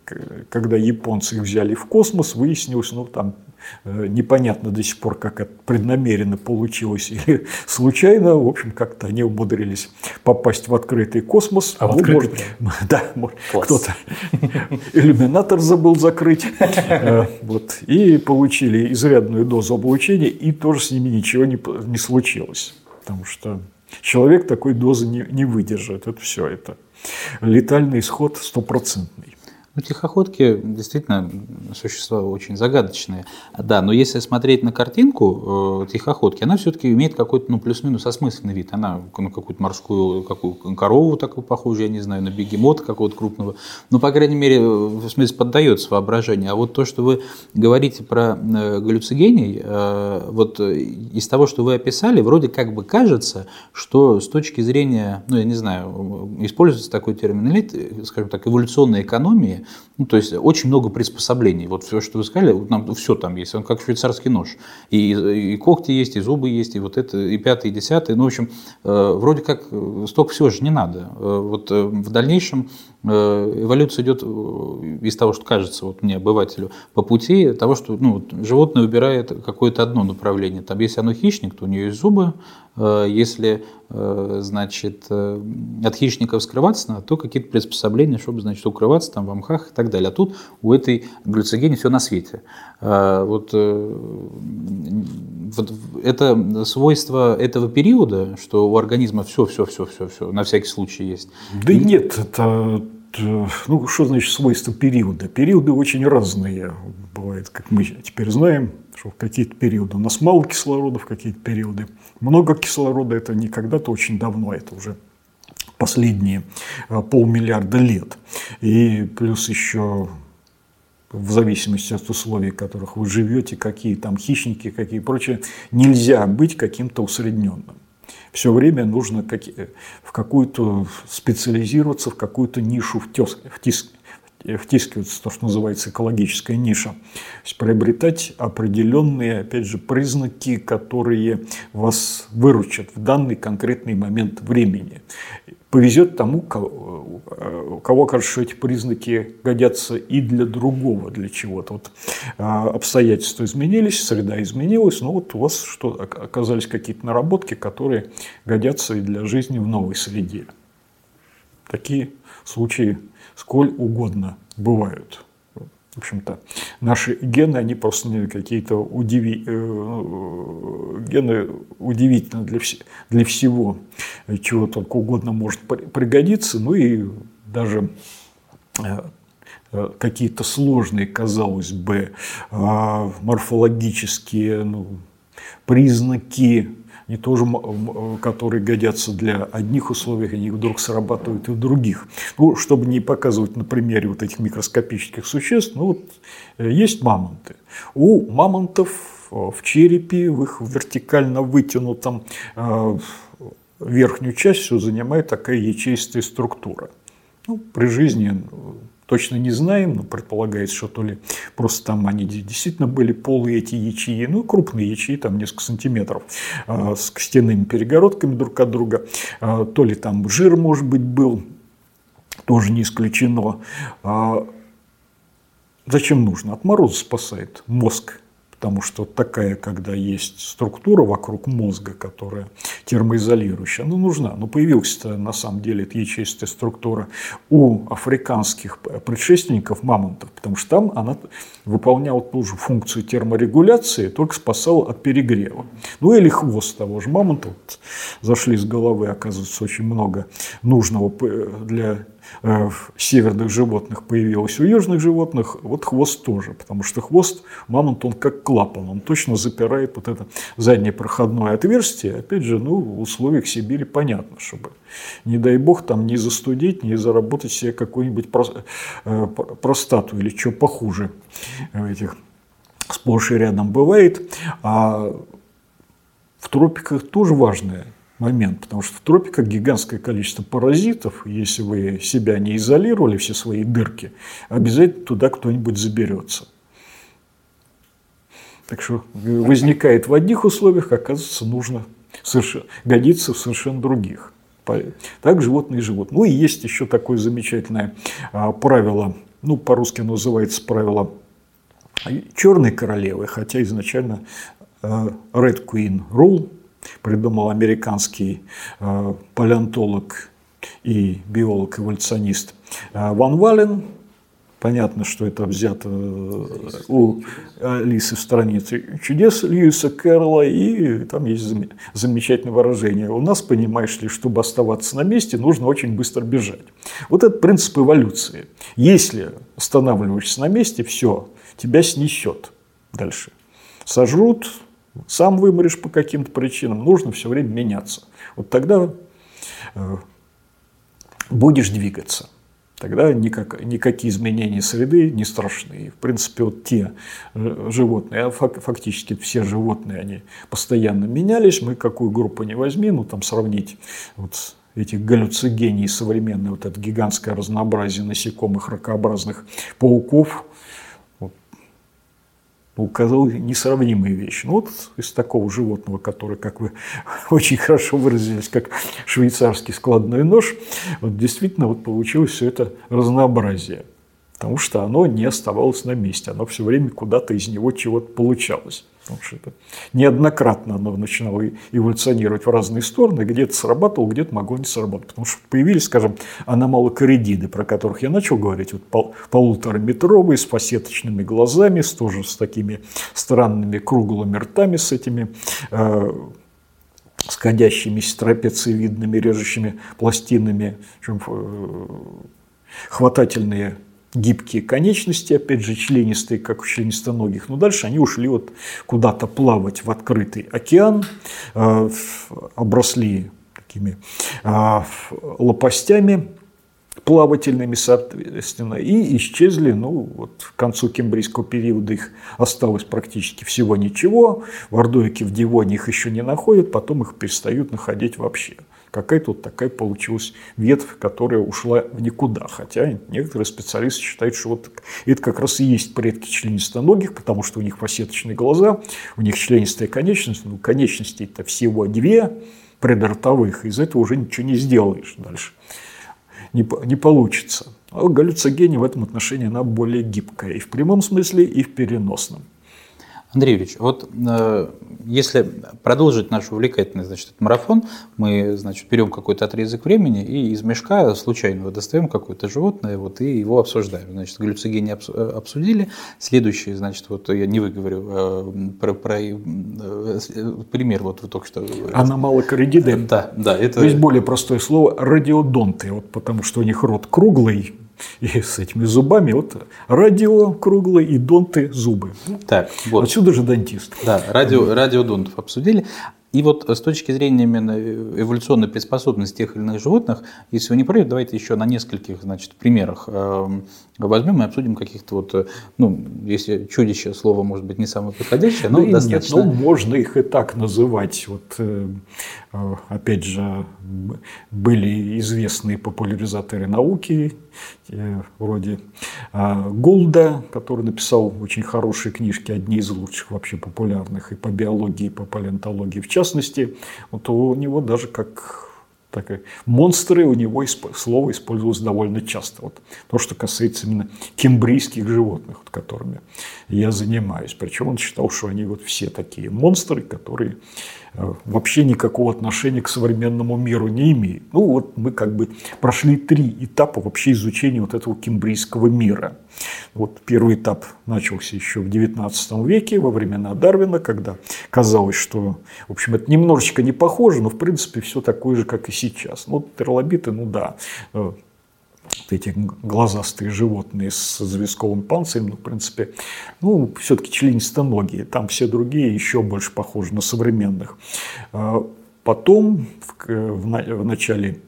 э, когда японцы их взяли в космос, выяснилось, ну там непонятно до сих пор, как это преднамеренно получилось [LAUGHS] или случайно. В общем, как-то они умудрились попасть в открытый космос. А в ну, открытый может, [LAUGHS] Да, может, кто-то [LAUGHS] иллюминатор забыл закрыть. Э, вот, и получили изрядную дозу облучения, и тоже с ними ничего не, не случилось. Потому что человек такой дозы не, не выдержит. Это все, это летальный исход стопроцентный. Ну, тихоходки действительно существа очень загадочные. Да, но если смотреть на картинку э, тихоходки, она все-таки имеет какой-то, ну, плюс-минус осмысленный вид. Она на какую-то морскую какую корову такую похожую, я не знаю, на бегемота какого-то крупного. Ну, по крайней мере, в смысле, поддается воображению. А вот то, что вы говорите про э, галлюцигений, э, вот из того, что вы описали, вроде как бы кажется, что с точки зрения, ну, я не знаю, используется такой термин, или, скажем так, эволюционной экономии, ну, то есть очень много приспособлений. Вот все, что вы сказали, вот нам все там есть. Он как швейцарский нож. И, и когти есть, и зубы есть, и вот это, и пятый, и десятый. Ну, в общем, э, вроде как э, столько всего же не надо. Э, вот э, в дальнейшем эволюция идет э, из того, что кажется вот мне, обывателю, по пути того, что ну, животное выбирает какое-то одно направление. Там, если оно хищник, то у нее есть зубы, Э, если э, значит, э, от хищников скрываться надо, то какие-то приспособления, чтобы значит, укрываться там в мхах и так далее. А тут у этой глюцогени все на свете. Вот, вот это свойство этого периода, что у организма все, все, все, все, все на всякий случай есть. Да и нет, это ну, что значит свойство периода? Периоды очень разные бывают, как мы теперь знаем что в какие-то периоды у нас мало кислорода, в какие-то периоды много кислорода. Это не когда-то очень давно, это уже последние э, полмиллиарда лет. И плюс еще в зависимости от условий, в которых вы живете, какие там хищники, какие прочее, нельзя быть каким-то усредненным. Все время нужно в какую-то специализироваться, в какую-то нишу втискивать втискивается то, что называется экологическая ниша. То есть приобретать определенные, опять же, признаки, которые вас выручат в данный конкретный момент времени. Повезет тому, у кого кажется, эти признаки годятся и для другого, для чего-то. Вот а, обстоятельства изменились, среда изменилась, но вот у вас что, оказались какие-то наработки, которые годятся и для жизни в новой среде. Такие случаи сколь угодно бывают. В общем-то, наши гены, они просто какие-то удиви... Э, гены удивительно для, вс... для всего, чего только угодно может пригодиться. Ну и даже э, э, какие-то сложные, казалось бы, морфологические ну, признаки не тоже, которые годятся для одних условий, они вдруг срабатывают и в других. Ну, чтобы не показывать на примере вот этих микроскопических существ, ну вот э, есть мамонты. У мамонтов э, в черепе, в их вертикально вытянутом э, верхнюю часть все занимает такая ячеистая структура. Ну, при жизни точно не знаем, но предполагается, что то ли просто там они действительно были полые эти ячеи, ну крупные ячеи, там несколько сантиметров, а, с костяными перегородками друг от друга, а, то ли там жир, может быть, был, тоже не исключено. А, зачем нужно? От мороза спасает мозг потому что такая, когда есть структура вокруг мозга, которая термоизолирующая, она нужна. Но появилась-то на самом деле эта ячеистая структура у африканских предшественников мамонтов, потому что там она выполняла ту же функцию терморегуляции, только спасала от перегрева. Ну или хвост того же мамонта. Вот зашли с головы, оказывается, очень много нужного для Э, северных животных появилось у южных животных, вот хвост тоже, потому что хвост мамонт, он как клапан, он точно запирает вот это заднее проходное отверстие, опять же, ну, в условиях Сибири понятно, чтобы, не дай бог, там не застудить, не заработать себе какую-нибудь э, простату или что похуже этих сплошь и рядом бывает, а в тропиках тоже важное момент, потому что в тропиках гигантское количество паразитов, если вы себя не изолировали, все свои дырки, обязательно туда кто-нибудь заберется. Так что возникает в одних условиях, оказывается, нужно совершенно, годится в совершенно других. Так животные живут. Ну и есть еще такое замечательное а, правило, ну по-русски называется правило черной королевы, хотя изначально а, Red Queen Rule, придумал американский э, палеонтолог и биолог-эволюционист э, Ван Вален. Понятно, что это взято э, у Алисы в странице чудес Льюиса Кэрролла, и там есть замечательное выражение. У нас, понимаешь ли, чтобы оставаться на месте, нужно очень быстро бежать. Вот это принцип эволюции. Если останавливаешься на месте, все, тебя снесет дальше. Сожрут, сам вымрешь по каким-то причинам, нужно все время меняться. Вот тогда э, будешь двигаться. Тогда никак, никакие изменения среды не страшны. В принципе, вот те э, животные, а фактически все животные, они постоянно менялись. Мы какую группу не возьми, ну там сравнить вот этих галлюцигений современное, вот это гигантское разнообразие насекомых, ракообразных пауков – указал несравнимые вещи. Ну, вот из такого животного, которое, как вы [LAUGHS] очень хорошо выразились, как швейцарский складной нож, вот действительно вот получилось все это разнообразие. Потому что оно не оставалось на месте, оно все время куда-то из него чего-то получалось. Потому что это неоднократно оно начинало эволюционировать в разные стороны, где-то срабатывало, где-то могло не сработать. Потому что появились, скажем, аномалокоридиды, про которых я начал говорить, вот пол, полутораметровые, с фасеточными глазами, с, тоже с такими странными круглыми ртами, с этими э, сходящимися трапециевидными режущими пластинами, э, хватательные гибкие конечности, опять же, членистые, как у членистоногих. Но дальше они ушли вот куда-то плавать в открытый океан, э, обросли такими э, лопастями плавательными, соответственно, и исчезли, ну, вот к концу кембрийского периода их осталось практически всего ничего, в Ордойке, в Дивоне их еще не находят, потом их перестают находить вообще какая-то вот такая получилась ветвь, которая ушла в никуда. Хотя некоторые специалисты считают, что вот это как раз и есть предки членистоногих, потому что у них фасеточные глаза, у них членистая конечность, ну, конечностей-то всего две предротовых, из этого уже ничего не сделаешь дальше. Не, не получится. А галлюцогения в этом отношении она более гибкая и в прямом смысле, и в переносном. Андрей Юрьевич, вот э, если продолжить наш увлекательный значит, марафон, мы значит, берем какой-то отрезок времени и из мешка случайно достаем какое-то животное вот, и его обсуждаем. Значит, галлюцигени э, обсудили. Следующий, значит, вот я не выговорю э, про, про э, пример, вот вы только что... Аномалокоридиды. Да, да. Это... Есть более простое слово радиодонты, вот потому что у них рот круглый, [LAUGHS] и с этими зубами. Вот радио круглое и донты зубы. Так, вот. Отсюда же дантист. Да, радио, радиодонтов обсудили. И вот с точки зрения именно эволюционной приспособленности тех или иных животных, если вы не против, давайте еще на нескольких значит, примерах эм, возьмем и обсудим каких-то вот, ну, если чудище слово может быть не самое подходящее, но да достаточно... Нет, ну, можно их и так называть. Вот, э, э, опять же, были известные популяризаторы науки, э, вроде Голда, который написал очень хорошие книжки, одни из лучших вообще популярных и по биологии, и по палеонтологии в частности. Вот у него даже как так, монстры у него слово использовалось довольно часто. Вот то, что касается именно кембрийских животных, вот, которыми я занимаюсь. Причем он считал, что они вот все такие монстры, которые Э, вообще никакого отношения к современному миру не имеет. Ну вот мы как бы прошли три этапа вообще изучения вот этого кембрийского мира. Вот первый этап начался еще в XIX веке, во времена Дарвина, когда казалось, что, в общем, это немножечко не похоже, но в принципе все такое же, как и сейчас. Ну, трилобиты, ну да, э, вот эти глазастые животные с известковым панцирем, ну, в принципе, ну, все-таки членистоногие, там все другие еще больше похожи на современных. А потом, в начале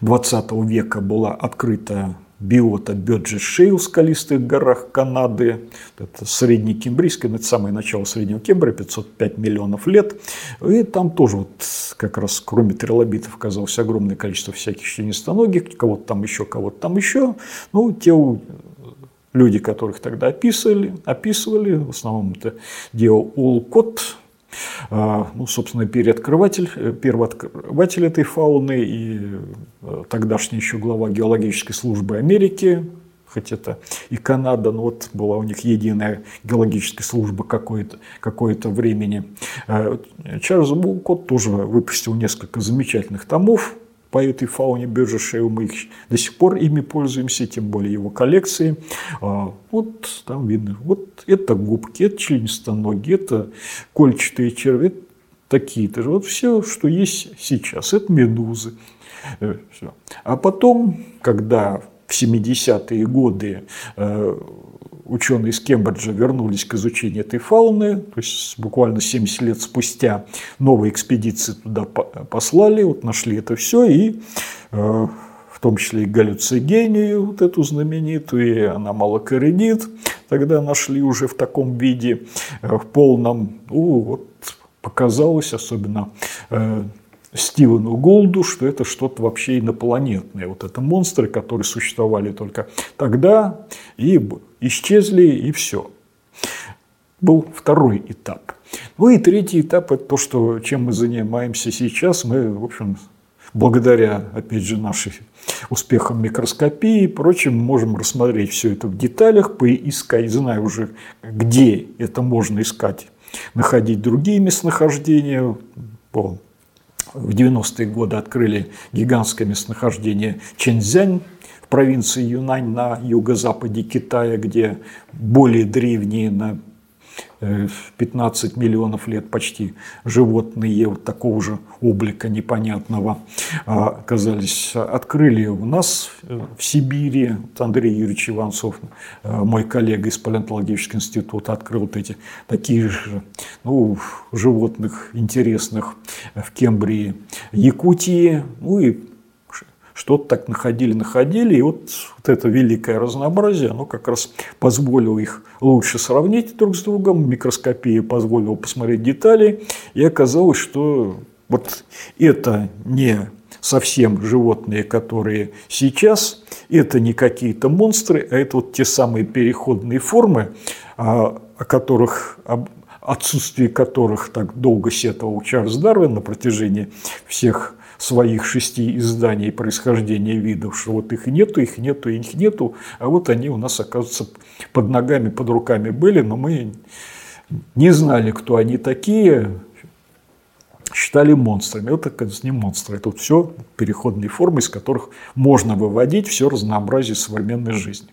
20 э, века была открыта биота Бёджи Шейл в скалистых горах Канады. Это средний кембрийский, это самое начало среднего Кембрия, 505 миллионов лет. И там тоже вот как раз кроме трилобитов оказалось огромное количество всяких членистоногих, кого-то там еще, кого-то там еще. Ну, те люди, которых тогда описывали, описывали, в основном это делал Улкот, ну, собственно, переоткрыватель, э, первооткрыватель этой фауны и э, тогдашний еще глава геологической службы Америки, хоть это и Канада, но вот была у них единая геологическая служба какое-то какое времени. А, Чарльз Булкот тоже выпустил несколько замечательных томов по этой фауне Бёрджешеу. Мы их до сих пор ими пользуемся, тем более его коллекции. А, вот там видно, вот это губки, это членистоногие, это кольчатые черви, такие-то же. Вот все, что есть сейчас, это медузы. Э, все. А потом, когда в 70-е годы э, ученые из Кембриджа вернулись к изучению этой фауны, то есть буквально 70 лет спустя новые экспедиции туда послали, вот нашли это все, и э, в том числе и галлюцигению, вот эту знаменитую, и аномалокоридит, тогда нашли уже в таком виде, э, в полном, ну, вот показалось, особенно э, Стивену Голду, что это что-то вообще инопланетное. Вот это монстры, которые существовали только тогда и исчезли, и все. Был второй этап. Ну и третий этап – это то, что, чем мы занимаемся сейчас. Мы, в общем, благодаря, опять же, нашим успехам микроскопии и прочим, можем рассмотреть все это в деталях, поискать, знаю уже, где это можно искать, находить другие местонахождения. В 90-е годы открыли гигантское местонахождение Чэньцзянь в провинции Юнань на юго-западе Китая, где более древние на 15 э, миллионов лет почти животные вот такого же облика непонятного а, оказались. Открыли у нас э, в Сибири, Андрей Юрьевич Иванцов, э, мой коллега из палеонтологического института, открыл вот эти такие же ну, животных интересных в Кембрии, Якутии, ну и что-то так находили, находили, и вот, вот это великое разнообразие, оно как раз позволило их лучше сравнить друг с другом, микроскопия позволила посмотреть детали, и оказалось, что вот это не совсем животные, которые сейчас, это не какие-то монстры, а это вот те самые переходные формы, а, о которых отсутствие которых так долго сетовал Чарльз Дарвин на протяжении всех своих шести изданий происхождения видов, что вот их нету, их нету, их нету, а вот они у нас, оказывается, под ногами, под руками были, но мы не знали, кто они такие, считали монстрами. Вот, оказывается, не монстры. Это вот все переходные формы, из которых можно выводить все разнообразие современной жизни.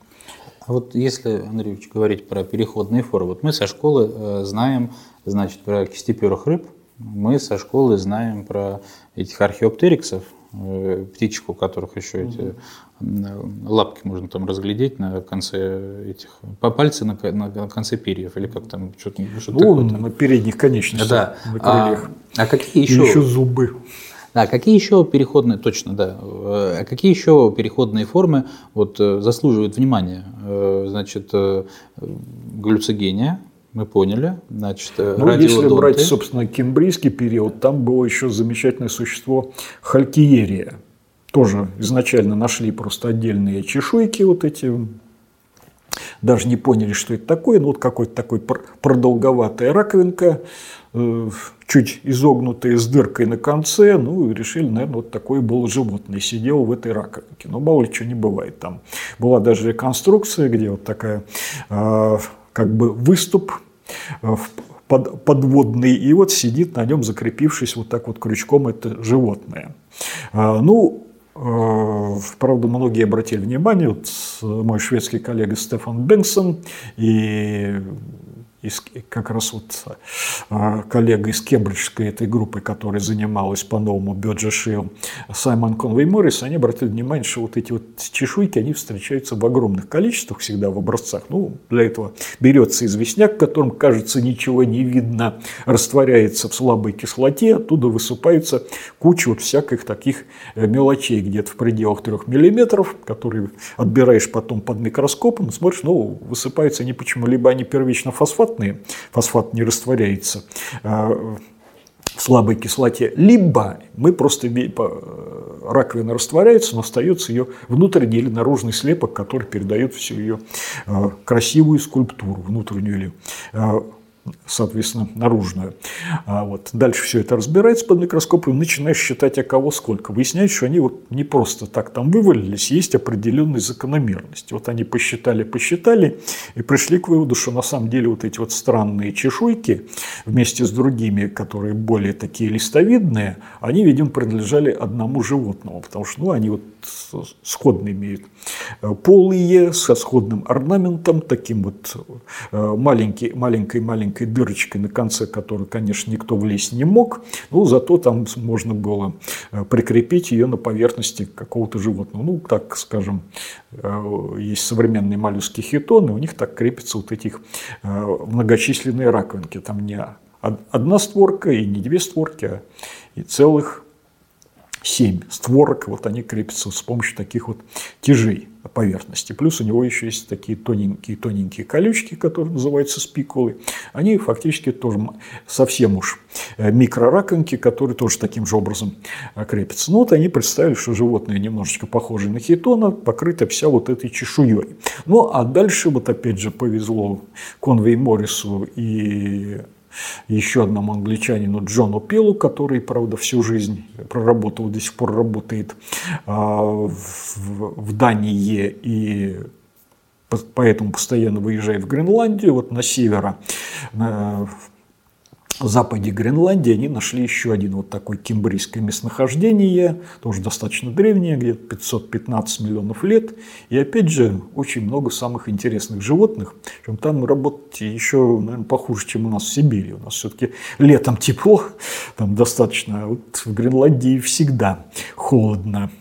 А вот если, Андреевич, говорить про переходные формы, вот мы со школы э, знаем, значит, про кистеперых рыб, мы со школы знаем про этих археоптериксов, э, птичек, у которых еще эти лапки можно там разглядеть на конце этих, по пальцы на, на, конце перьев, или как там, что-то что ну, на передних конечностях, да. на крыльях. А, а какие еще? И еще зубы. Да, какие еще переходные, точно, да, а какие еще переходные формы вот, э, заслуживают внимания? Значит, галлюцигения, мы поняли. Значит, э, ну, если брать, собственно, кембрийский период, там было еще замечательное существо халькиерия. Тоже изначально нашли просто отдельные чешуйки вот эти, даже не поняли, что это такое, но вот какой-то такой продолговатая раковинка, э, чуть изогнутая с дыркой на конце, ну и решили, наверное, вот такое было животное, сидело в этой раковинке. Но мало ли что не бывает там. Была даже реконструкция, где вот такая э, как бы выступ подводный, и вот сидит на нем, закрепившись вот так вот крючком, это животное. А, ну, э, Правда, многие обратили внимание, вот мой шведский коллега Стефан Бенсон и из, как раз вот а, коллега из кембриджской этой группы, которая занималась по-новому Бёджешил, Саймон Конвей Моррис, они обратили внимание, что вот эти вот чешуйки, они встречаются в огромных количествах всегда в образцах. Ну, для этого берется известняк, в котором, кажется, ничего не видно, растворяется в слабой кислоте, оттуда высыпаются куча вот всяких таких э, мелочей где-то в пределах трех миллиметров, которые отбираешь потом под микроскопом, смотришь, ну, высыпаются они почему, либо они первично фосфат фосфатные, фосфат не растворяется а, в слабой кислоте, либо мы просто раковина растворяется, но остается ее внутренний или наружный слепок, который передает всю ее а, красивую скульптуру внутреннюю. А, соответственно, наружную. А вот. Дальше все это разбирается под микроскопом, начинаешь считать, а кого сколько. Выясняется, что они вот не просто так там вывалились, есть определенные закономерности. Вот они посчитали, посчитали, и пришли к выводу, что на самом деле вот эти вот странные чешуйки, вместе с другими, которые более такие листовидные, они, видимо, принадлежали одному животному, потому что ну, они вот сходно имеют э, полые, со сходным орнаментом, таким вот э, дырочкой, на конце которой, конечно, никто влезть не мог, но зато там можно было э, прикрепить ее на поверхности какого-то животного. Ну, так скажем, есть современные моллюски хитоны, у них так крепятся вот этих многочисленные раковинки. Там не одна створка и не две створки, а и целых семь створок, вот они крепятся с помощью таких вот тяжей поверхности. Плюс у него еще есть такие тоненькие-тоненькие колючки, которые называются спикулы. Они фактически тоже совсем уж э, микрораковинки, которые тоже таким же образом э, крепятся. Ну вот они представили, что животное немножечко похоже на хитона, покрыто вся вот этой чешуей. Ну а дальше вот опять же повезло Конвей Моррису и еще одному англичанину Джону Пилу, который, правда, всю жизнь проработал, до сих пор работает а, в Дании и поэтому постоянно выезжает в Гренландию, вот на северо, западе Гренландии они нашли еще один вот такой кембрийское местонахождение, тоже достаточно древнее, где-то 515 миллионов лет. И опять же, очень много самых интересных животных. Причем там работать еще, наверное, похуже, чем у нас в Сибири. У нас все-таки летом тепло, там достаточно. А вот в Гренландии всегда холодно.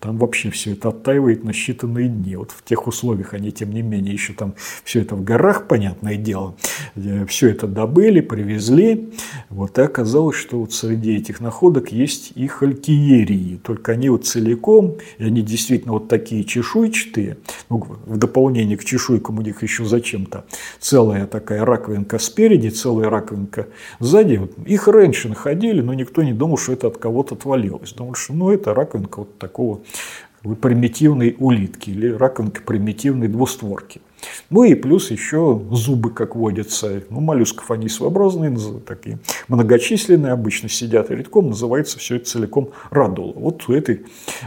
Там вообще все это оттаивает на считанные дни. Вот в тех условиях они, тем не менее, еще там все это в горах, понятное дело, э, все это добыли, привезли. Вот, и оказалось, что вот среди этих находок есть и халькиерии. Только они вот целиком, и они действительно вот такие чешуйчатые. Ну, в дополнение к чешуйкам у них еще зачем-то целая такая раковинка спереди, целая раковинка сзади. Вот их раньше находили, но никто не думал, что это от кого-то отвалилось. Думал, что ну, это раковинка вот такого примитивной улитки или раковинка примитивной двустворки. Ну и плюс еще зубы, как водится. Ну, моллюсков они своеобразные, такие многочисленные, обычно сидят редком, называется все это целиком радула. Вот у этой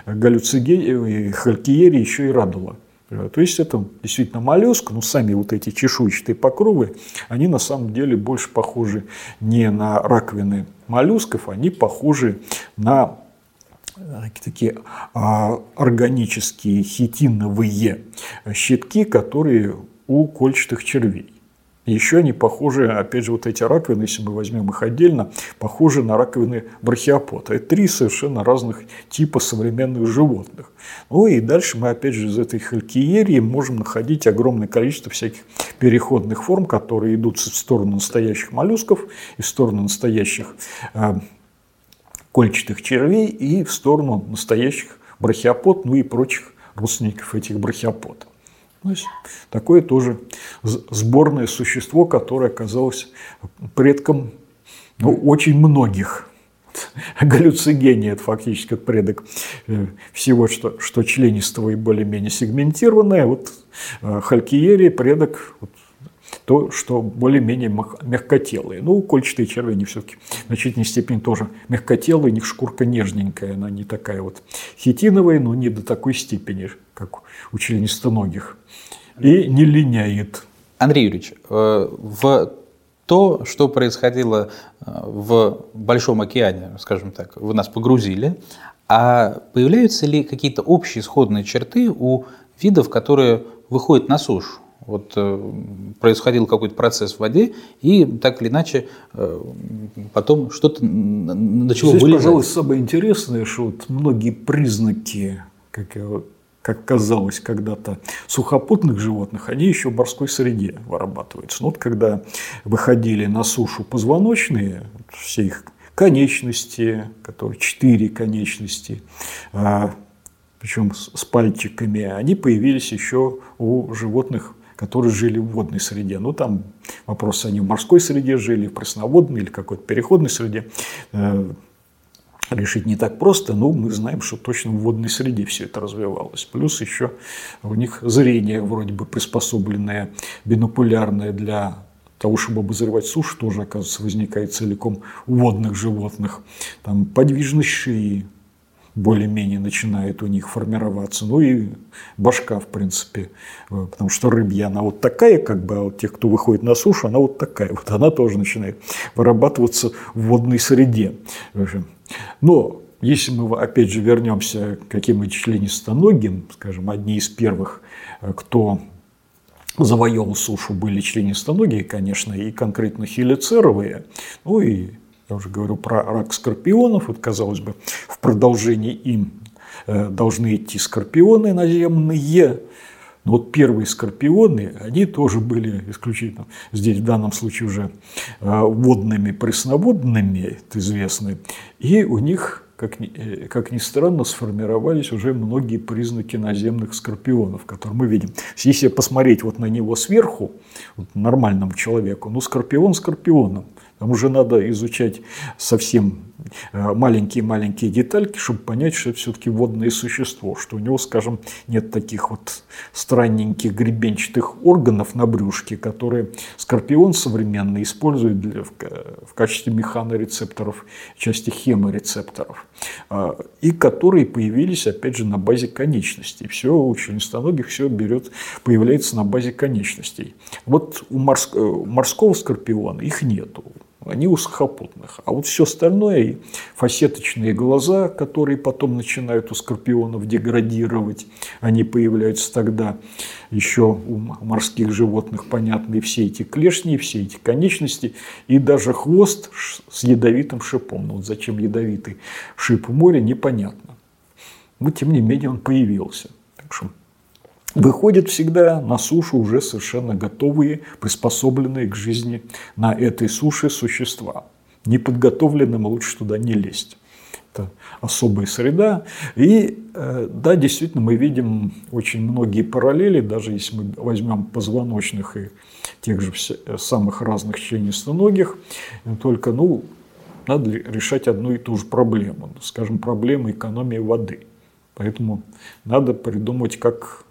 галлюцигении, халькиерии еще и радула. То есть это действительно моллюск, но сами вот эти чешуйчатые покровы, они на самом деле больше похожи не на раковины моллюсков, они похожи на такие а, органические хитиновые щитки, которые у кольчатых червей. Еще они похожи, опять же, вот эти раковины, если мы возьмем их отдельно, похожи на раковины брахиопода. Это три совершенно разных типа современных животных. Ну и дальше мы, опять же, из этой халькиерии можем находить огромное количество всяких переходных форм, которые идут в сторону настоящих моллюсков и в сторону настоящих а, кольчатых червей и в сторону настоящих брахиопод, ну и прочих родственников этих брахиопод. То есть такое тоже сборное существо, которое оказалось предком ну, очень многих. [LAUGHS] Галлюцигений – это фактически предок э, всего, что, что членистого и более-менее сегментированное. Вот э, халькиерия – предок вот, то, что более-менее мягкотелые. Ну, кольчатые черви, они все-таки в значительной степени тоже мягкотелые, у них шкурка нежненькая, она не такая вот хитиновая, но не до такой степени, как у членистоногих. И не линяет. Андрей Юрьевич, э, в то, что происходило э, в Большом океане, скажем так, вы нас погрузили, а появляются ли какие-то общие исходные черты у видов, которые выходят на сушу? Вот э, происходил какой-то процесс в воде, и так или иначе э, потом что-то начало Здесь, вылезать. пожалуй, самое интересное, что вот многие признаки, как, как казалось когда-то, сухопутных животных, они еще в морской среде вырабатываются. Ну, вот когда выходили на сушу позвоночные, все их конечности, которые четыре конечности, а, причем с пальчиками, они появились еще у животных которые жили в водной среде. Ну, там вопрос, они в морской среде жили, в пресноводной или какой-то переходной среде. Э, решить не так просто, но мы знаем, что точно в водной среде все это развивалось. Плюс еще у них зрение вроде бы приспособленное, бинокулярное для того, чтобы обозревать сушу, тоже, оказывается, возникает целиком у водных животных. Там подвижность шеи, более-менее начинает у них формироваться. Ну и башка, в принципе, э, потому что рыбья, она вот такая, как бы, а вот тех, кто выходит на сушу, она вот такая. Вот она тоже начинает вырабатываться в водной среде. Но если мы, опять же, вернемся к каким-нибудь членистоногим, скажем, одни из первых, э, кто завоевал сушу, были членистоногие, конечно, и конкретно хелицеровые, ну и я уже говорю про рак скорпионов, вот казалось бы, в продолжении им э, должны идти скорпионы наземные, но вот первые скорпионы, они тоже были исключительно, здесь в данном случае уже э, водными, пресноводными, это известно, и у них как ни, э, как ни странно, сформировались уже многие признаки наземных скорпионов, которые мы видим. Если посмотреть вот на него сверху, вот нормальному человеку, ну, скорпион скорпионом. Там уже надо изучать совсем маленькие-маленькие детальки, чтобы понять, что это все-таки водное существо, что у него, скажем, нет таких вот странненьких гребенчатых органов на брюшке, которые скорпион современный использует для, в, в качестве механорецепторов, части хеморецепторов, а, и которые появились, опять же, на базе конечностей. Все у членистоногих все берет, появляется на базе конечностей. Вот у морского скорпиона их нету они у сухопутных. А вот все остальное, фасеточные глаза, которые потом начинают у скорпионов деградировать, они появляются тогда еще у морских животных, понятны все эти клешни, все эти конечности, и даже хвост с ядовитым шипом. Но вот зачем ядовитый шип в море, непонятно. Но тем не менее он появился. Так что выходят всегда на сушу уже совершенно готовые, приспособленные к жизни на этой суше существа. Неподготовленным лучше туда не лезть. Это особая среда. И э, да, действительно, мы видим очень многие параллели, даже если мы возьмем позвоночных и тех же э, самых разных членистоногих, только, ну, надо решать одну и ту же проблему, скажем, проблему экономии воды. Поэтому надо придумать, как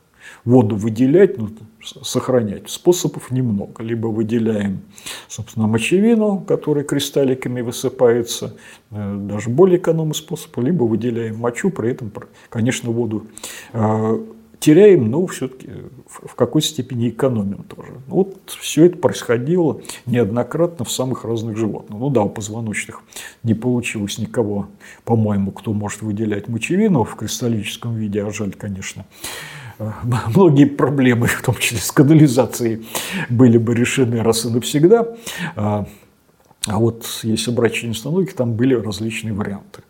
воду выделять, ну, сохранять. Способов немного. Либо выделяем, собственно, мочевину, которая кристалликами высыпается, э, даже более экономный способ, либо выделяем мочу, при этом, конечно, воду э, теряем, но все-таки в какой-то степени экономим тоже. Вот все это происходило неоднократно в самых разных животных. Ну да, у позвоночных не получилось никого, по-моему, кто может выделять мочевину в кристаллическом виде, а жаль, конечно. [LAUGHS] Многие проблемы, в том числе с канализацией, были бы решены раз и навсегда. А, а вот если брать членистоногих, там были различные варианты.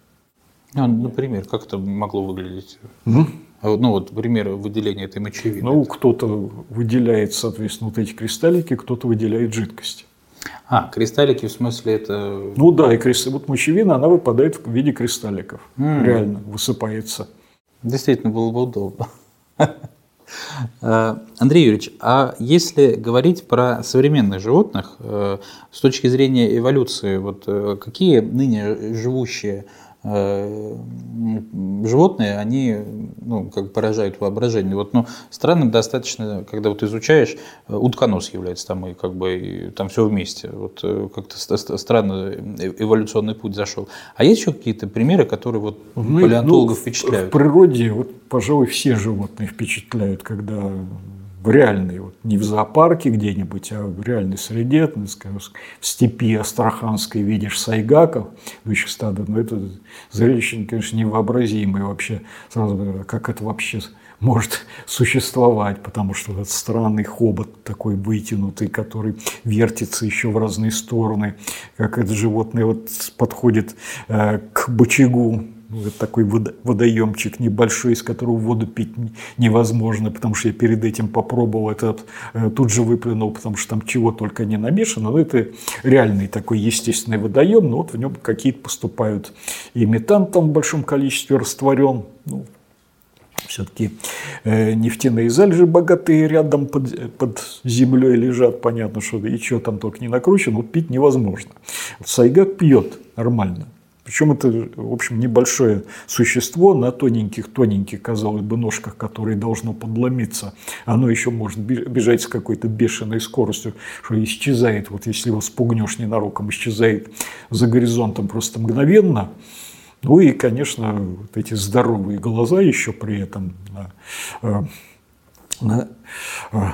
А, например, как это могло выглядеть? Mm? Ну вот пример выделения этой мочевины. Ну, кто-то выделяет, соответственно, вот эти кристаллики, кто-то выделяет жидкость. А, кристаллики в смысле это... Ну да, и кристалл, вот мочевина, она выпадает в виде кристалликов. Mm. Реально высыпается. Действительно было бы удобно. [LAUGHS] Андрей Юрьевич, а если говорить про современных животных э, с точки зрения эволюции, вот э, какие ныне живущие животные, они ну, как бы поражают воображение. Вот, ну, странным достаточно, когда вот изучаешь, э, утконос является там и как бы и, там все вместе. Вот э, как-то странно эволюционный путь зашел. А есть еще какие-то примеры, которые вот ну, палеонтологов ну, впечатляют? В природе, вот, пожалуй, все животные впечатляют, когда в реальной, вот, не в зоопарке где-нибудь, а в реальной среде, ну, скажем, в степи Астраханской видишь сайгаков, идущих стада, но это зрелище, конечно, невообразимое. Вообще, сразу, как это вообще может существовать, потому что этот странный хобот такой вытянутый, который вертится еще в разные стороны, как это животное вот подходит э, к бочагу ну, такой водоемчик небольшой, из которого воду пить невозможно, потому что я перед этим попробовал этот, э, тут же выплюнул, потому что там чего только не намешано. Но это реальный такой естественный водоем, но вот в нем какие-то поступают и метан там в большом количестве растворен. Ну, все-таки э, нефтяные залежи богатые рядом под, под землей лежат, понятно, что и что там только не накручено, вот пить невозможно. Сайгак пьет нормально, Причем это, в общем, небольшое существо на тоненьких-тоненьких, казалось бы, ножках, которые должно подломиться. Оно еще может бежать с какой-то бешеной скоростью, что исчезает, вот если его спугнешь ненароком, исчезает за горизонтом просто мгновенно. Ну и, конечно, вот эти здоровые глаза еще при этом на, на,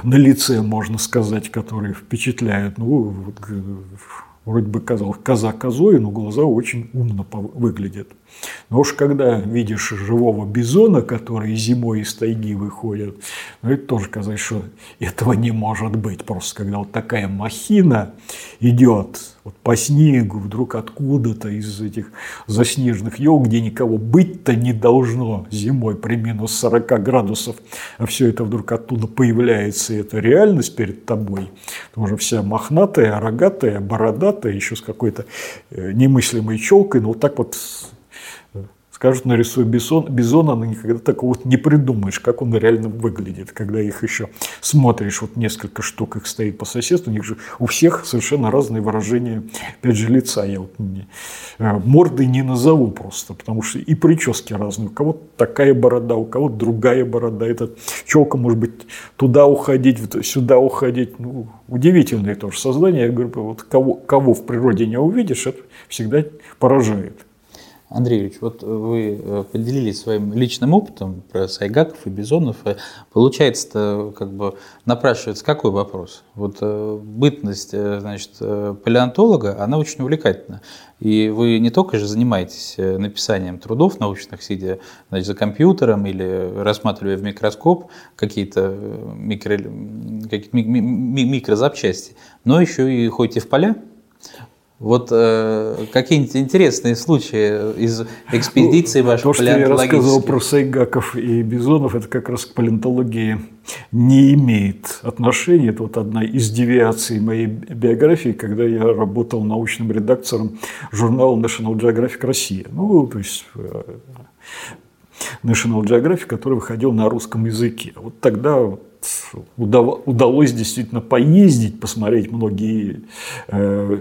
на лице, можно сказать, которые впечатляют. Ну, вот, вроде бы казалось, коза козой, но глаза очень умно выглядят. Но уж когда видишь живого бизона, который зимой из тайги выходит, ну это тоже казалось, что этого не может быть. Просто когда вот такая махина идет вот по снегу, вдруг откуда-то из этих заснеженных елок, где никого быть-то не должно зимой при минус 40 градусов, а все это вдруг оттуда появляется, и это реальность перед тобой, тоже вся мохнатая, рогатая, бородатая, еще с какой-то э, немыслимой челкой, но вот так вот скажут, нарисуй бизон, бизона, но никогда такого не придумаешь, как он реально выглядит, когда их еще смотришь, вот несколько штук их стоит по соседству, у них же у всех совершенно разные выражения, опять же, лица. Я вот не, э, морды не назову просто, потому что и прически разные. У кого-то такая борода, у кого-то другая борода. Эта челка может быть туда уходить, сюда уходить. Ну, удивительное тоже создание. Я говорю, вот кого, кого в природе не увидишь, это всегда поражает. Андрей Юрьевич, вот вы э, поделились своим личным опытом про сайгаков и бизонов. Получается, как бы напрашивается какой вопрос? Вот э, бытность, э, значит, палеонтолога, она очень увлекательна. И вы не только же занимаетесь написанием трудов научных, сидя значит, за компьютером или рассматривая в микроскоп какие-то микро, какие микрозапчасти, но еще и ходите в поля, вот э, какие-нибудь интересные случаи из экспедиции ну, вашей То, что я рассказывал про сайгаков и бизонов, это как раз к палеонтологии не имеет отношения. Это вот одна из девиаций моей биографии, когда я работал научным редактором журнала National Geographic Россия. Ну, то есть э, National Geographic, который выходил на русском языке. Вот тогда удалось действительно поездить, посмотреть многие э,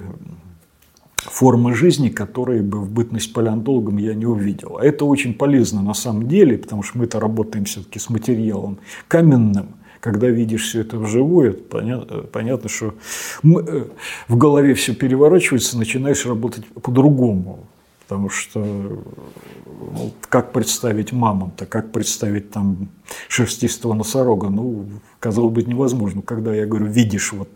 формы жизни, которые бы в бытность палеонтологом я не увидел. А это очень полезно на самом деле, потому что мы-то работаем все-таки с материалом каменным, когда видишь все это вживую, понятно, понятно что э, в голове все переворачивается, начинаешь работать по-другому. Потому что ну, как представить мамонта, как представить там шерстистого носорога, ну, казалось бы, невозможно. Когда я говорю, видишь вот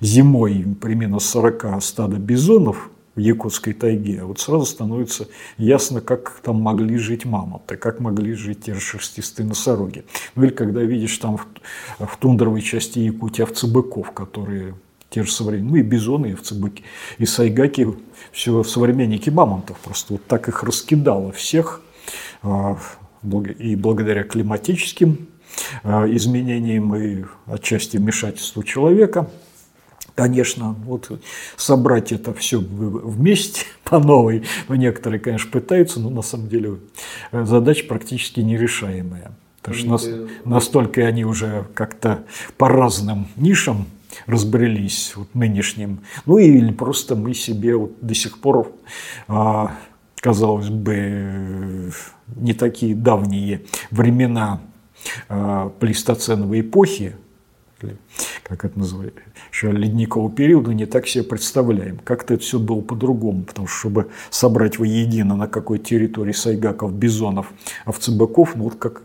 зимой при минус 40 стада бизонов, в якутской тайге, вот сразу становится ясно, как там могли жить мамонты, как могли жить те же шерстистые носороги. Ну или когда видишь там в, в тундровой части Якутии овцебыков, которые те же современные, ну и бизоны, и овцебыки, и сайгаки, все современники мамонтов, просто вот так их раскидало всех, а, и благодаря климатическим а, изменениям и отчасти вмешательству человека – Конечно, вот собрать это все вместе [LAUGHS] по новой, ну, некоторые, конечно, пытаются, но на самом деле э, задача практически нерешаемая. Потому что нас, настолько они уже как-то по разным нишам разбрелись вот нынешним. Ну или просто мы себе вот до сих пор, а, казалось бы, не такие давние времена а, плейстоценовой эпохи, как это называется, еще ледникового периода не так себе представляем. Как-то это все было по-другому, потому что, чтобы собрать воедино на какой территории сайгаков, бизонов, овцебыков, ну вот как,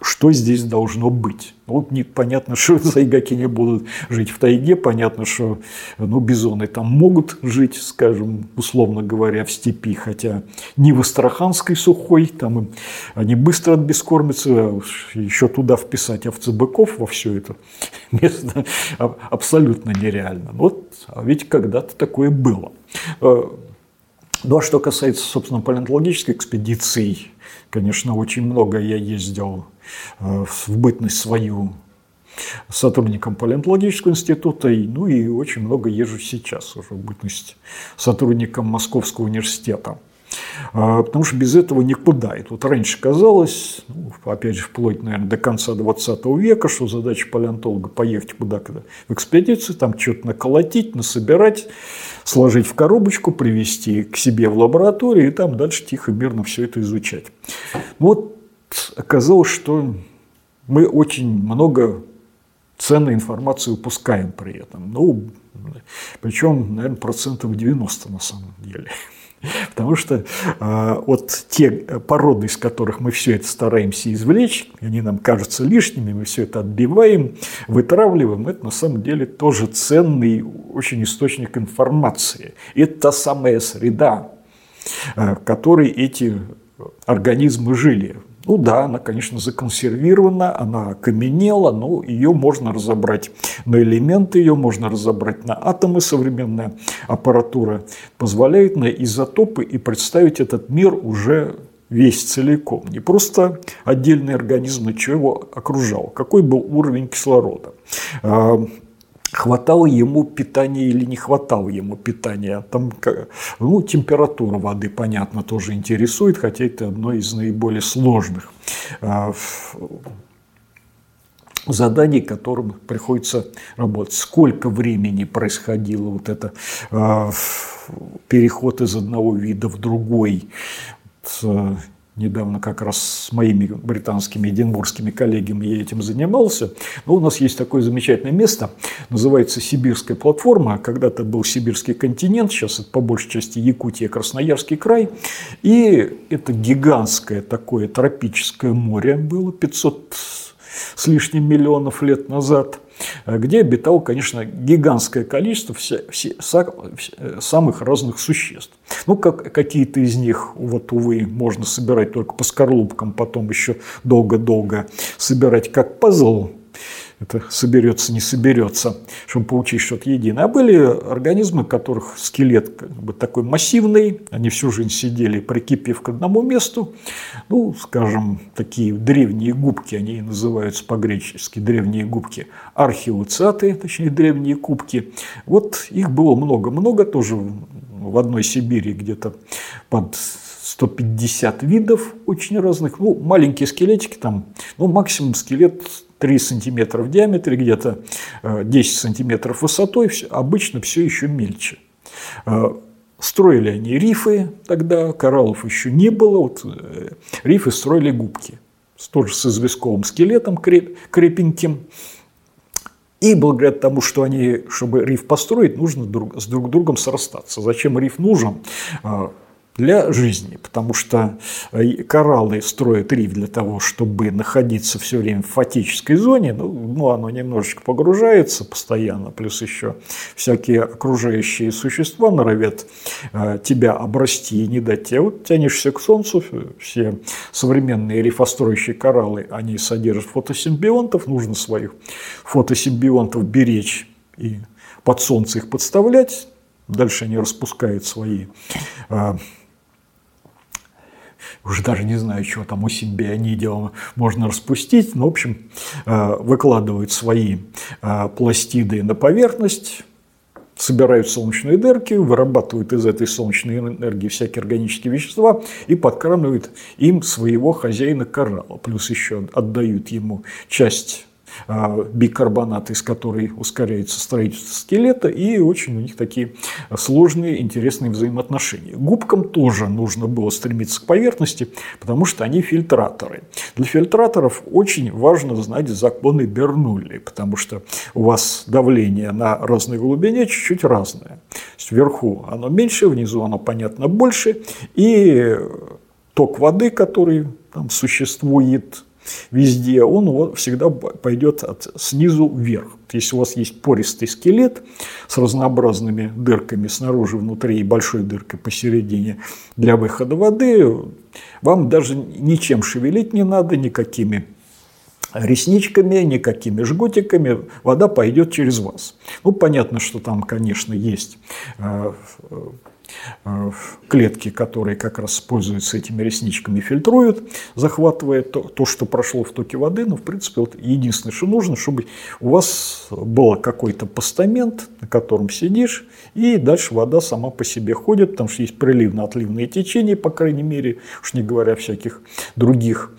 что здесь должно быть. Вот непонятно, [LAUGHS] что сайгаки не будут жить в тайге, понятно, что ну, бизоны там могут жить, скажем, условно говоря, в степи, хотя не в Астраханской сухой, там им, они быстро бескормятся, еще туда вписать овцебыков во все это [LAUGHS] место абсолютно нереально. Вот, а ведь когда-то такое было. Э, ну а что касается, собственно, палеонтологической экспедиции, конечно, очень много я ездил э, в бытность свою сотрудником палеонтологического института, ну и очень много езжу сейчас уже в бытность сотрудником Московского университета. А, потому что без этого никуда. И тут раньше казалось, ну, опять же, вплоть, наверное, до конца 20 века, что задача палеонтолога поехать куда-то в экспедицию, там что-то наколотить, насобирать, сложить в коробочку, привезти к себе в лабораторию и там дальше тихо, мирно все это изучать. Вот оказалось, что мы очень много ценной информации упускаем при этом. Ну, причем, наверное, процентов 90 на самом деле. [LAUGHS] Потому что э, вот те породы, из которых мы все это стараемся извлечь, они нам кажутся лишними, мы все это отбиваем, вытравливаем, это на самом деле тоже ценный очень источник информации. Это та самая среда, э, в которой эти организмы жили. Ну да, она, конечно, законсервирована, она окаменела, но ее можно разобрать на элементы, ее можно разобрать на атомы. Современная аппаратура позволяет на изотопы и представить этот мир уже весь целиком. Не просто отдельный организм, но что его окружал, какой был уровень кислорода а, хватало ему питания или не хватало ему питания. Там, ну, температура воды, понятно, тоже интересует, хотя это одно из наиболее сложных а, заданий, которым приходится работать. Сколько времени происходило вот это а, переход из одного вида в другой, недавно как раз с моими британскими эдинбургскими коллегами я этим занимался. Но у нас есть такое замечательное место, называется Сибирская платформа. Когда-то был Сибирский континент, сейчас это по большей части Якутия, Красноярский край. И это гигантское такое тропическое море было 500 с лишним миллионов лет назад – где обитало, конечно, гигантское количество все, все, э, самых разных существ. Ну, как, какие-то из них, вот, увы, можно собирать только по скорлупкам, потом еще долго-долго собирать как пазл, это соберется, не соберется, чтобы получить что-то единое. А были организмы, которых скелет как бы такой массивный, они всю жизнь сидели, прикипев к одному месту. Ну, скажем, такие древние губки, они называются по-гречески древние губки, археоцаты, точнее древние кубки. Вот их было много-много, тоже в одной Сибири где-то под 150 видов очень разных. Ну, маленькие скелетики там, ну, максимум скелет 3 сантиметра в диаметре, где-то 10 э, сантиметров высотой, обычно все еще мельче. Э, строили они рифы тогда, кораллов еще не было, вот э, рифы строили губки, тоже с известковым скелетом крепеньким. И благодаря тому, что они, чтобы риф построить, нужно друг, с друг другом срастаться. Зачем риф нужен? Для жизни, потому что э, кораллы строят риф для того, чтобы находиться все время в фатической зоне, ну, ну оно немножечко погружается постоянно, плюс еще всякие окружающие существа норовят э, тебя обрасти и не дать тебе. Вот тянешься к солнцу, все современные рифостроящие кораллы, они содержат фотосимбионтов, нужно своих фотосимбионтов беречь и под солнце их подставлять, дальше они распускают свои э, уже даже не знаю, что там у симбиониде можно распустить, но, в общем, э, выкладывают свои э, пластиды на поверхность, собирают солнечные дырки, вырабатывают из этой солнечной энергии всякие органические вещества и подкармливают им своего хозяина коралла. Плюс еще отдают ему часть бикарбонат, из которой ускоряется строительство скелета, и очень у них такие сложные, интересные взаимоотношения. Губкам тоже нужно было стремиться к поверхности, потому что они фильтраторы. Для фильтраторов очень важно знать законы Бернулли, потому что у вас давление на разной глубине чуть-чуть разное. Вверху оно меньше, внизу оно, понятно, больше, и ток воды, который там существует везде, он всегда пойдет от снизу вверх. Если у вас есть пористый скелет с разнообразными дырками снаружи, внутри и большой дыркой посередине для выхода воды, вам даже ничем шевелить не надо, никакими ресничками, никакими жгутиками, вода пойдет через вас. Ну, понятно, что там, конечно, есть Э, клетки, которые как раз пользуются этими ресничками, фильтруют, захватывая то, то, что прошло в токе воды. Но, в принципе, вот единственное, что нужно, чтобы у вас был какой-то постамент, на котором сидишь, и дальше вода сама по себе ходит, потому что есть приливно-отливные течения, по крайней мере, уж не говоря всяких других.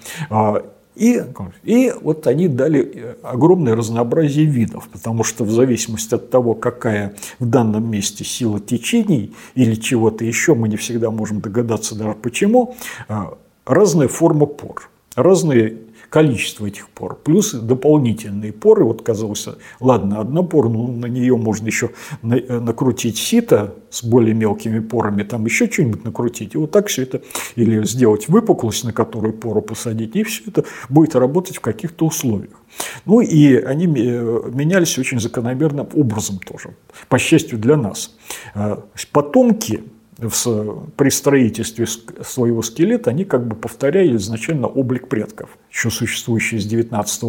И, и вот они дали огромное разнообразие видов, потому что в зависимости от того, какая в данном месте сила течений или чего-то еще, мы не всегда можем догадаться даже почему, а, разная форма пор, разные количество этих пор, плюс дополнительные поры. Вот казалось, ладно, одна пора, но на нее можно еще э, накрутить сито с более мелкими порами, там еще что-нибудь накрутить. И вот так все это, или сделать выпуклость, на которую пору посадить, и все это будет работать в каких-то условиях. Ну и они э, менялись очень закономерным образом тоже, по счастью для нас. Э, потомки в, при строительстве своего скелета они как бы повторяли изначально облик предков, еще существующий с 19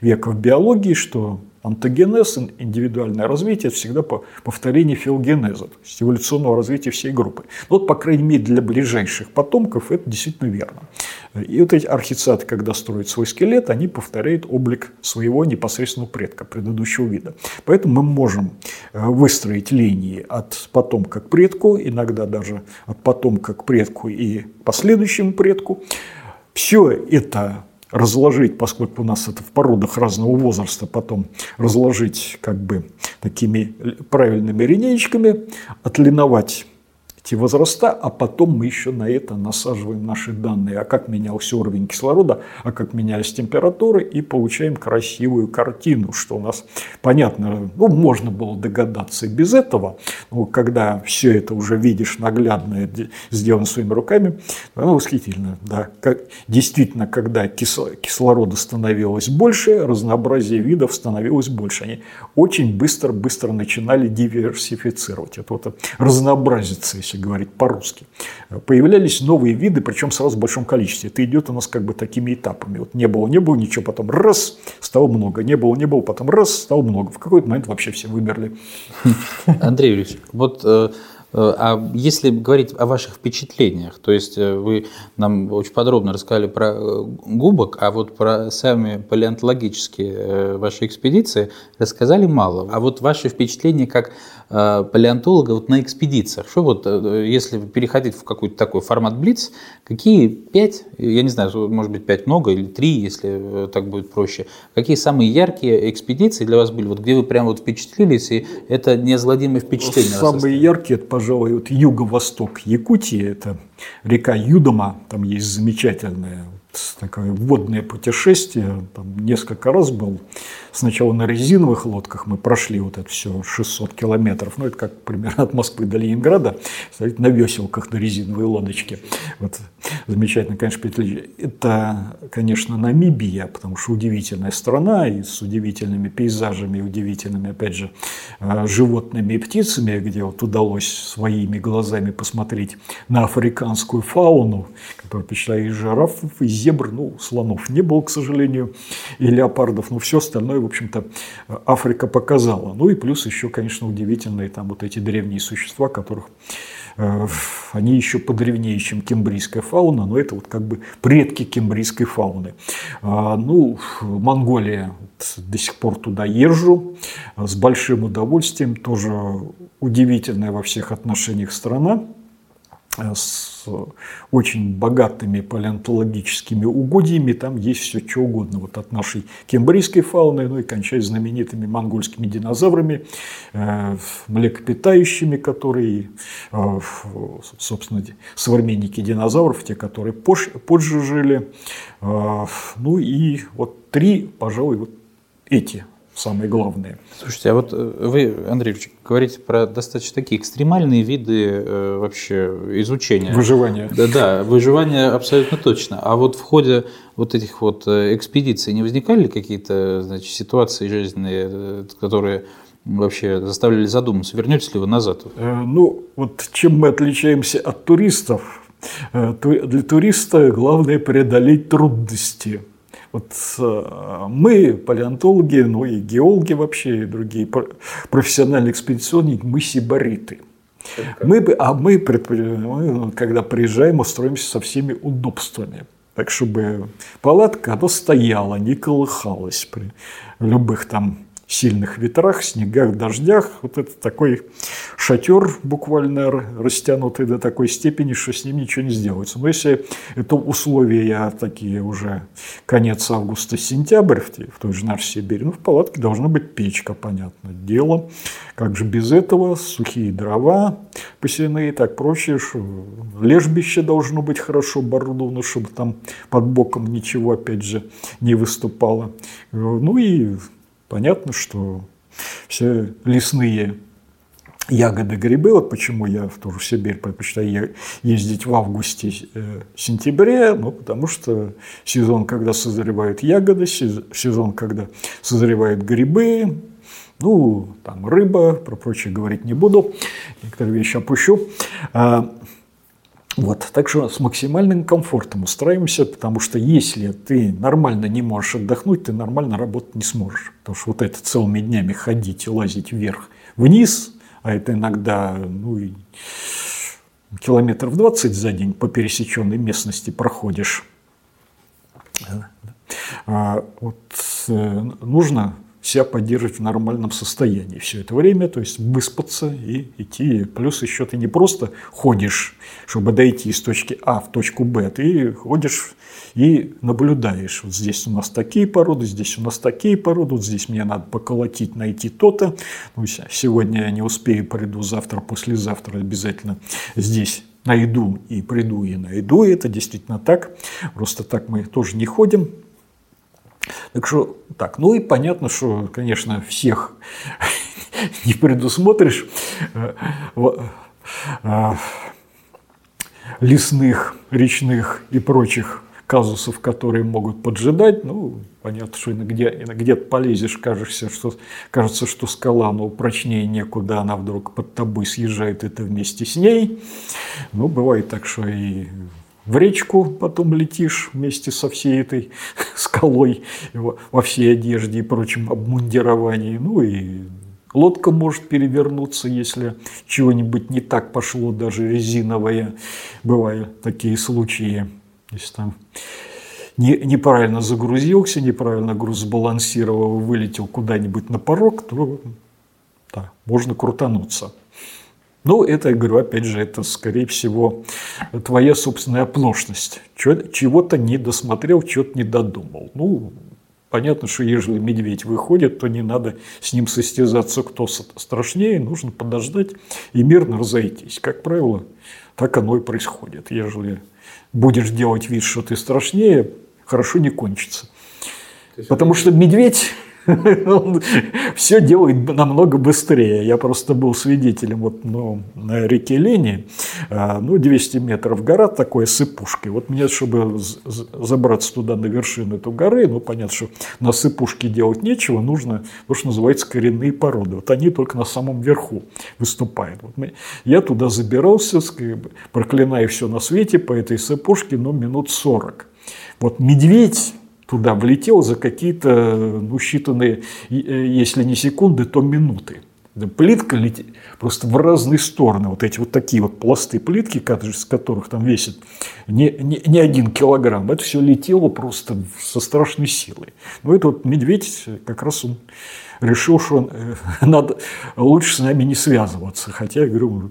века в биологии, что антогенез, индивидуальное развитие – это всегда повторение филогенеза, то есть эволюционного развития всей группы. Вот, по крайней мере, для ближайших потомков это действительно верно. И вот эти архицаты, когда строят свой скелет, они повторяют облик своего непосредственного предка, предыдущего вида. Поэтому мы можем э, выстроить линии от потомка к предку, иногда даже от потомка к предку и последующему предку. Все это разложить, поскольку у нас это в породах разного возраста, потом разложить как бы такими правильными линеечками, отлиновать эти возраста, а потом мы еще на это насаживаем наши данные, а как менялся уровень кислорода, а как менялись температуры, и получаем красивую картину, что у нас, понятно, ну, можно было догадаться и без этого, но когда все это уже видишь наглядно, сделано своими руками, оно восхитительно, да. Как, действительно, когда кислорода становилось больше, разнообразие видов становилось больше, они очень быстро-быстро начинали диверсифицировать, это вот разнообразиться, если говорить по-русски. Появлялись новые виды, причем сразу в большом количестве. Это идет у нас как бы такими этапами. Вот не было, не было, ничего, потом раз, стало много. Не было, не было, потом раз, стало много. В какой-то момент вообще все вымерли. Андрей Юрьевич, вот э, а если говорить о ваших впечатлениях, то есть э, вы нам очень подробно рассказали про э, губок, а вот про сами палеонтологические ваши экспедиции рассказали мало. А вот ваши впечатления как палеонтолога вот на экспедициях, что вот, если переходить в какой-то такой формат Блиц, какие пять, я не знаю, может быть пять много или три, если так будет проще, какие самые яркие экспедиции для вас были, вот где вы прям вот впечатлились, и это неозладимое впечатление? Самые яркие, это, пожалуй, вот юго-восток Якутии, это река Юдома, там есть замечательная такое водное путешествие, там несколько раз был. Сначала на резиновых лодках мы прошли вот это все 600 километров, ну это как примерно от Москвы до Ленинграда, стоять на веселках на резиновой лодочке. Вот замечательно, конечно, это, конечно, Намибия, потому что удивительная страна и с удивительными пейзажами, удивительными, опять же, э, животными и птицами, где вот удалось своими глазами посмотреть на африканскую фауну, которая впечатляет и жирафов, и зебр, ну, слонов не было, к сожалению, и леопардов, но все остальное, в общем-то, Африка показала. Ну и плюс еще, конечно, удивительные там вот эти древние существа, которых э, они еще подревнее, чем кембрийская фауна, но это вот как бы предки кембрийской фауны. А, ну, Монголия, до сих пор туда езжу с большим удовольствием, тоже удивительная во всех отношениях страна. Э, с очень богатыми палеонтологическими угодьями. Там есть все что угодно. Вот от нашей кембрийской фауны, ну и кончая знаменитыми монгольскими динозаврами, э, млекопитающими, которые, э, собственно, современники динозавров, те, которые позже жили. Ну и вот три, пожалуй, вот эти самые главные. Слушайте, а вот э, вы, Андрей Ильич, говорите про достаточно такие экстремальные виды э, вообще изучения. Выживания. Да, да, выживание абсолютно точно. А вот в ходе вот этих вот э, экспедиций не возникали какие-то значит, ситуации жизненные, э, которые вообще заставляли задуматься, вернетесь ли вы назад? Ну, вот чем мы отличаемся от туристов? Для туриста главное преодолеть трудности. Вот э, мы, палеонтологи, ну и геологи вообще, и другие профессиональные экспедиционники, мы сибариты. Мы, а мы, мы, когда приезжаем, устроимся со всеми удобствами. Так, чтобы палатка, она стояла, не колыхалась при любых там сильных ветрах, снегах, дождях. Вот это такой шатер буквально растянутый до такой степени, что с ним ничего не сделается. Но если это условия такие уже конец августа-сентябрь в, той же нашей Сибири, ну, в палатке должна быть печка, понятное дело. Как же без этого? Сухие дрова посеянные, так проще. Лежбище должно быть хорошо оборудовано, чтобы там под боком ничего, опять же, не выступало. Ну и Понятно, что все лесные ягоды, грибы, вот почему я в ту же Сибирь предпочитаю ездить в августе-сентябре, ну, потому что сезон, когда созревают ягоды, сезон, когда созревают грибы, ну, там рыба, про прочее говорить не буду, некоторые вещи опущу. Вот, так что с максимальным комфортом устраиваемся, потому что если ты нормально не можешь отдохнуть, ты нормально работать не сможешь. Потому что вот это целыми днями ходить и лазить вверх-вниз, а это иногда ну, и километров 20 за день по пересеченной местности проходишь. А вот, э, нужно себя поддерживать в нормальном состоянии все это время, то есть выспаться и идти. Плюс еще ты не просто ходишь, чтобы дойти из точки А в точку Б, ты ходишь и наблюдаешь. Вот здесь у нас такие породы, здесь у нас такие породы, вот здесь мне надо поколотить, найти то-то. Ну, сегодня я не успею, приду завтра, послезавтра обязательно здесь найду и приду и найду. Это действительно так. Просто так мы тоже не ходим. Так что так, ну и понятно, что, конечно, всех [LAUGHS] не предусмотришь э, э, лесных, речных и прочих казусов, которые могут поджидать. Ну, понятно, что где, где-то полезешь, кажешься, что, кажется, что скала, но прочнее некуда, она вдруг под тобой съезжает, это вместе с ней. Ну, бывает так, что и в речку потом летишь вместе со всей этой [LAUGHS] скалой во всей одежде и прочем обмундировании. Ну и лодка может перевернуться, если чего-нибудь не так пошло, даже резиновая. Бывают такие случаи. Если там не, неправильно загрузился, неправильно груз сбалансировал, вылетел куда-нибудь на порог, то да, можно крутануться. Ну, это, я говорю, опять же, это, скорее всего, твоя собственная оплошность. Чего-то не досмотрел, чего-то не додумал. Ну, понятно, что если медведь выходит, то не надо с ним состязаться, кто страшнее, нужно подождать и мирно разойтись. Как правило, так оно и происходит. Ежели будешь делать вид, что ты страшнее, хорошо не кончится. Потому что медведь [LAUGHS] он все делает намного быстрее. Я просто был свидетелем вот, ну, на реке Лени, а, ну, 200 метров гора такой с сыпушкой. Вот мне, чтобы забраться туда на вершину этой горы, ну, понятно, что на сыпушке делать нечего, нужно то, что называется коренные породы. Вот они только на самом верху выступают. Вот мы, я туда забирался, проклиная все на свете по этой сыпушке, ну, минут 40. Вот медведь туда влетел за какие-то ну, считанные, э, если не секунды, то минуты. Плитка летит просто в разные стороны. Вот эти вот такие вот пласты плитки, с которых там весит не, не, не один килограмм. Это все летело просто со страшной силой. Ну, это вот медведь как раз он решил, что э, [LAUGHS] надо лучше с нами не связываться. Хотя, я говорю,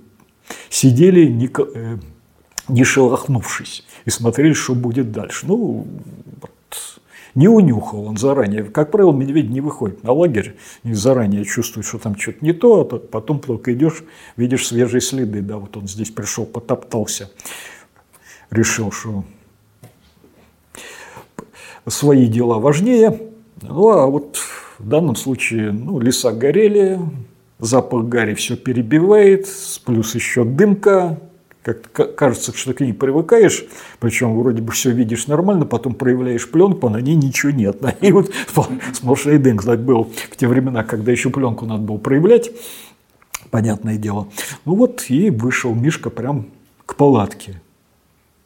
сидели не, э, не шелохнувшись и смотрели, что будет дальше. Ну, не унюхал он заранее. Как правило, медведь не выходит на лагерь и заранее чувствует, что там что-то не то, а потом только идешь, видишь свежие следы. Да, вот он здесь пришел, потоптался, решил, что свои дела важнее. Ну, а вот в данном случае ну, леса горели, запах гари все перебивает, плюс еще дымка, как кажется, что к ней привыкаешь, причем вроде бы все видишь нормально, потом проявляешь пленку, а на ней ничего нет. [LAUGHS] И вот сплошной дым, так был в те времена, когда еще пленку надо было проявлять, понятное дело. Ну вот и вышел Мишка прям к палатке.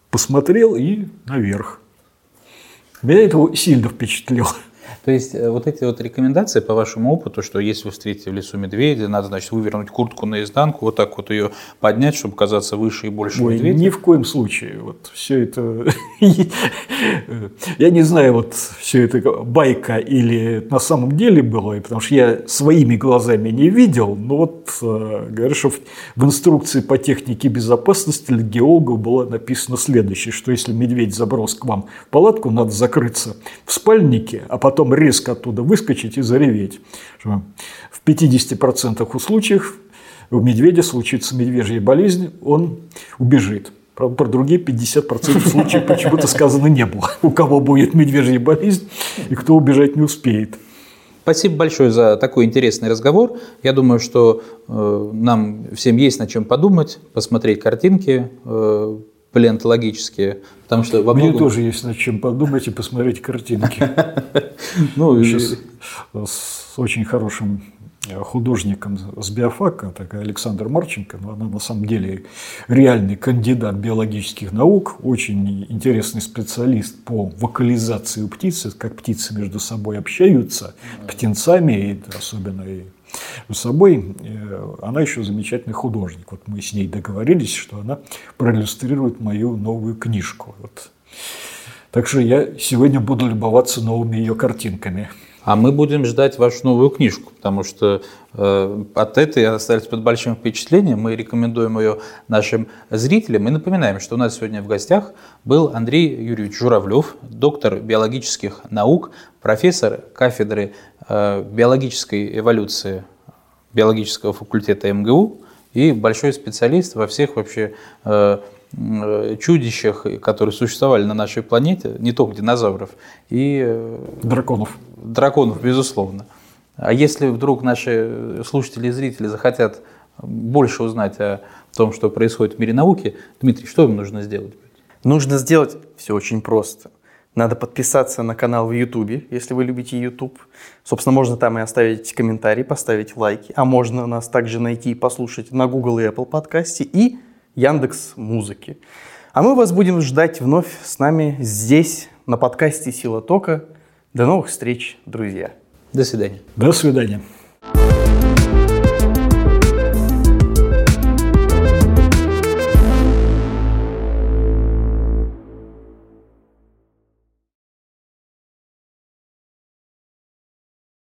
Посмотрел и наверх. Меня это сильно впечатлило. То есть э, вот эти вот рекомендации по вашему опыту, что если вы встретите в лесу медведя, надо, значит, вывернуть куртку наизнанку, вот так вот ее поднять, чтобы казаться выше и больше Ой, медведя? Ни в коем случае. Вот все это... [LAUGHS] Я не знаю, вот все это байка или на самом деле было, потому что я своими глазами не видел, но вот э, говорят, что в инструкции по технике безопасности для геологов было написано следующее, что если медведь заброс к вам в палатку, надо закрыться в спальнике, а потом резко оттуда выскочить и зареветь. В 50% случаев у медведя случится медвежья болезнь, он убежит. Правда, про другие 50% случаев [LAUGHS] почему-то сказано не было. У кого будет медвежья болезнь и кто убежать не успеет. Спасибо большое за такой интересный разговор. Я думаю, что э, нам всем есть над чем подумать, посмотреть картинки э, палеонтологические, потому что во Мне многом... тоже есть над чем подумать и посмотреть картинки. [LAUGHS] Ну, Сейчас с очень хорошим художником с биофака, такая Александр Марченко, но она на самом деле реальный кандидат биологических наук, очень интересный специалист по вокализации птиц, как птицы между собой общаются, птенцами, и особенно и с собой. Она еще замечательный художник. Вот мы с ней договорились, что она проиллюстрирует мою новую книжку. Вот. Так что я сегодня буду любоваться новыми ее картинками. А мы будем ждать вашу новую книжку, потому что э, от этой остались под большим впечатлением. Мы рекомендуем ее нашим зрителям и напоминаем, что у нас сегодня в гостях был Андрей Юрьевич Журавлев, доктор биологических наук, профессор кафедры э, биологической эволюции биологического факультета МГУ и большой специалист во всех вообще э, Э, чудищах, которые существовали на нашей планете, не только динозавров, и э, драконов. Драконов, безусловно. А если вдруг наши слушатели и зрители захотят больше узнать о том, что происходит в мире науки, Дмитрий, что им нужно сделать? Нужно сделать все очень просто. Надо подписаться на канал в YouTube, если вы любите YouTube. Собственно, можно там и оставить комментарий, поставить лайки. А можно нас также найти и послушать на Google и Apple подкасте. И Яндекс Музыки. А мы вас будем ждать вновь с нами здесь, на подкасте «Сила тока». До новых встреч, друзья. До свидания. До свидания.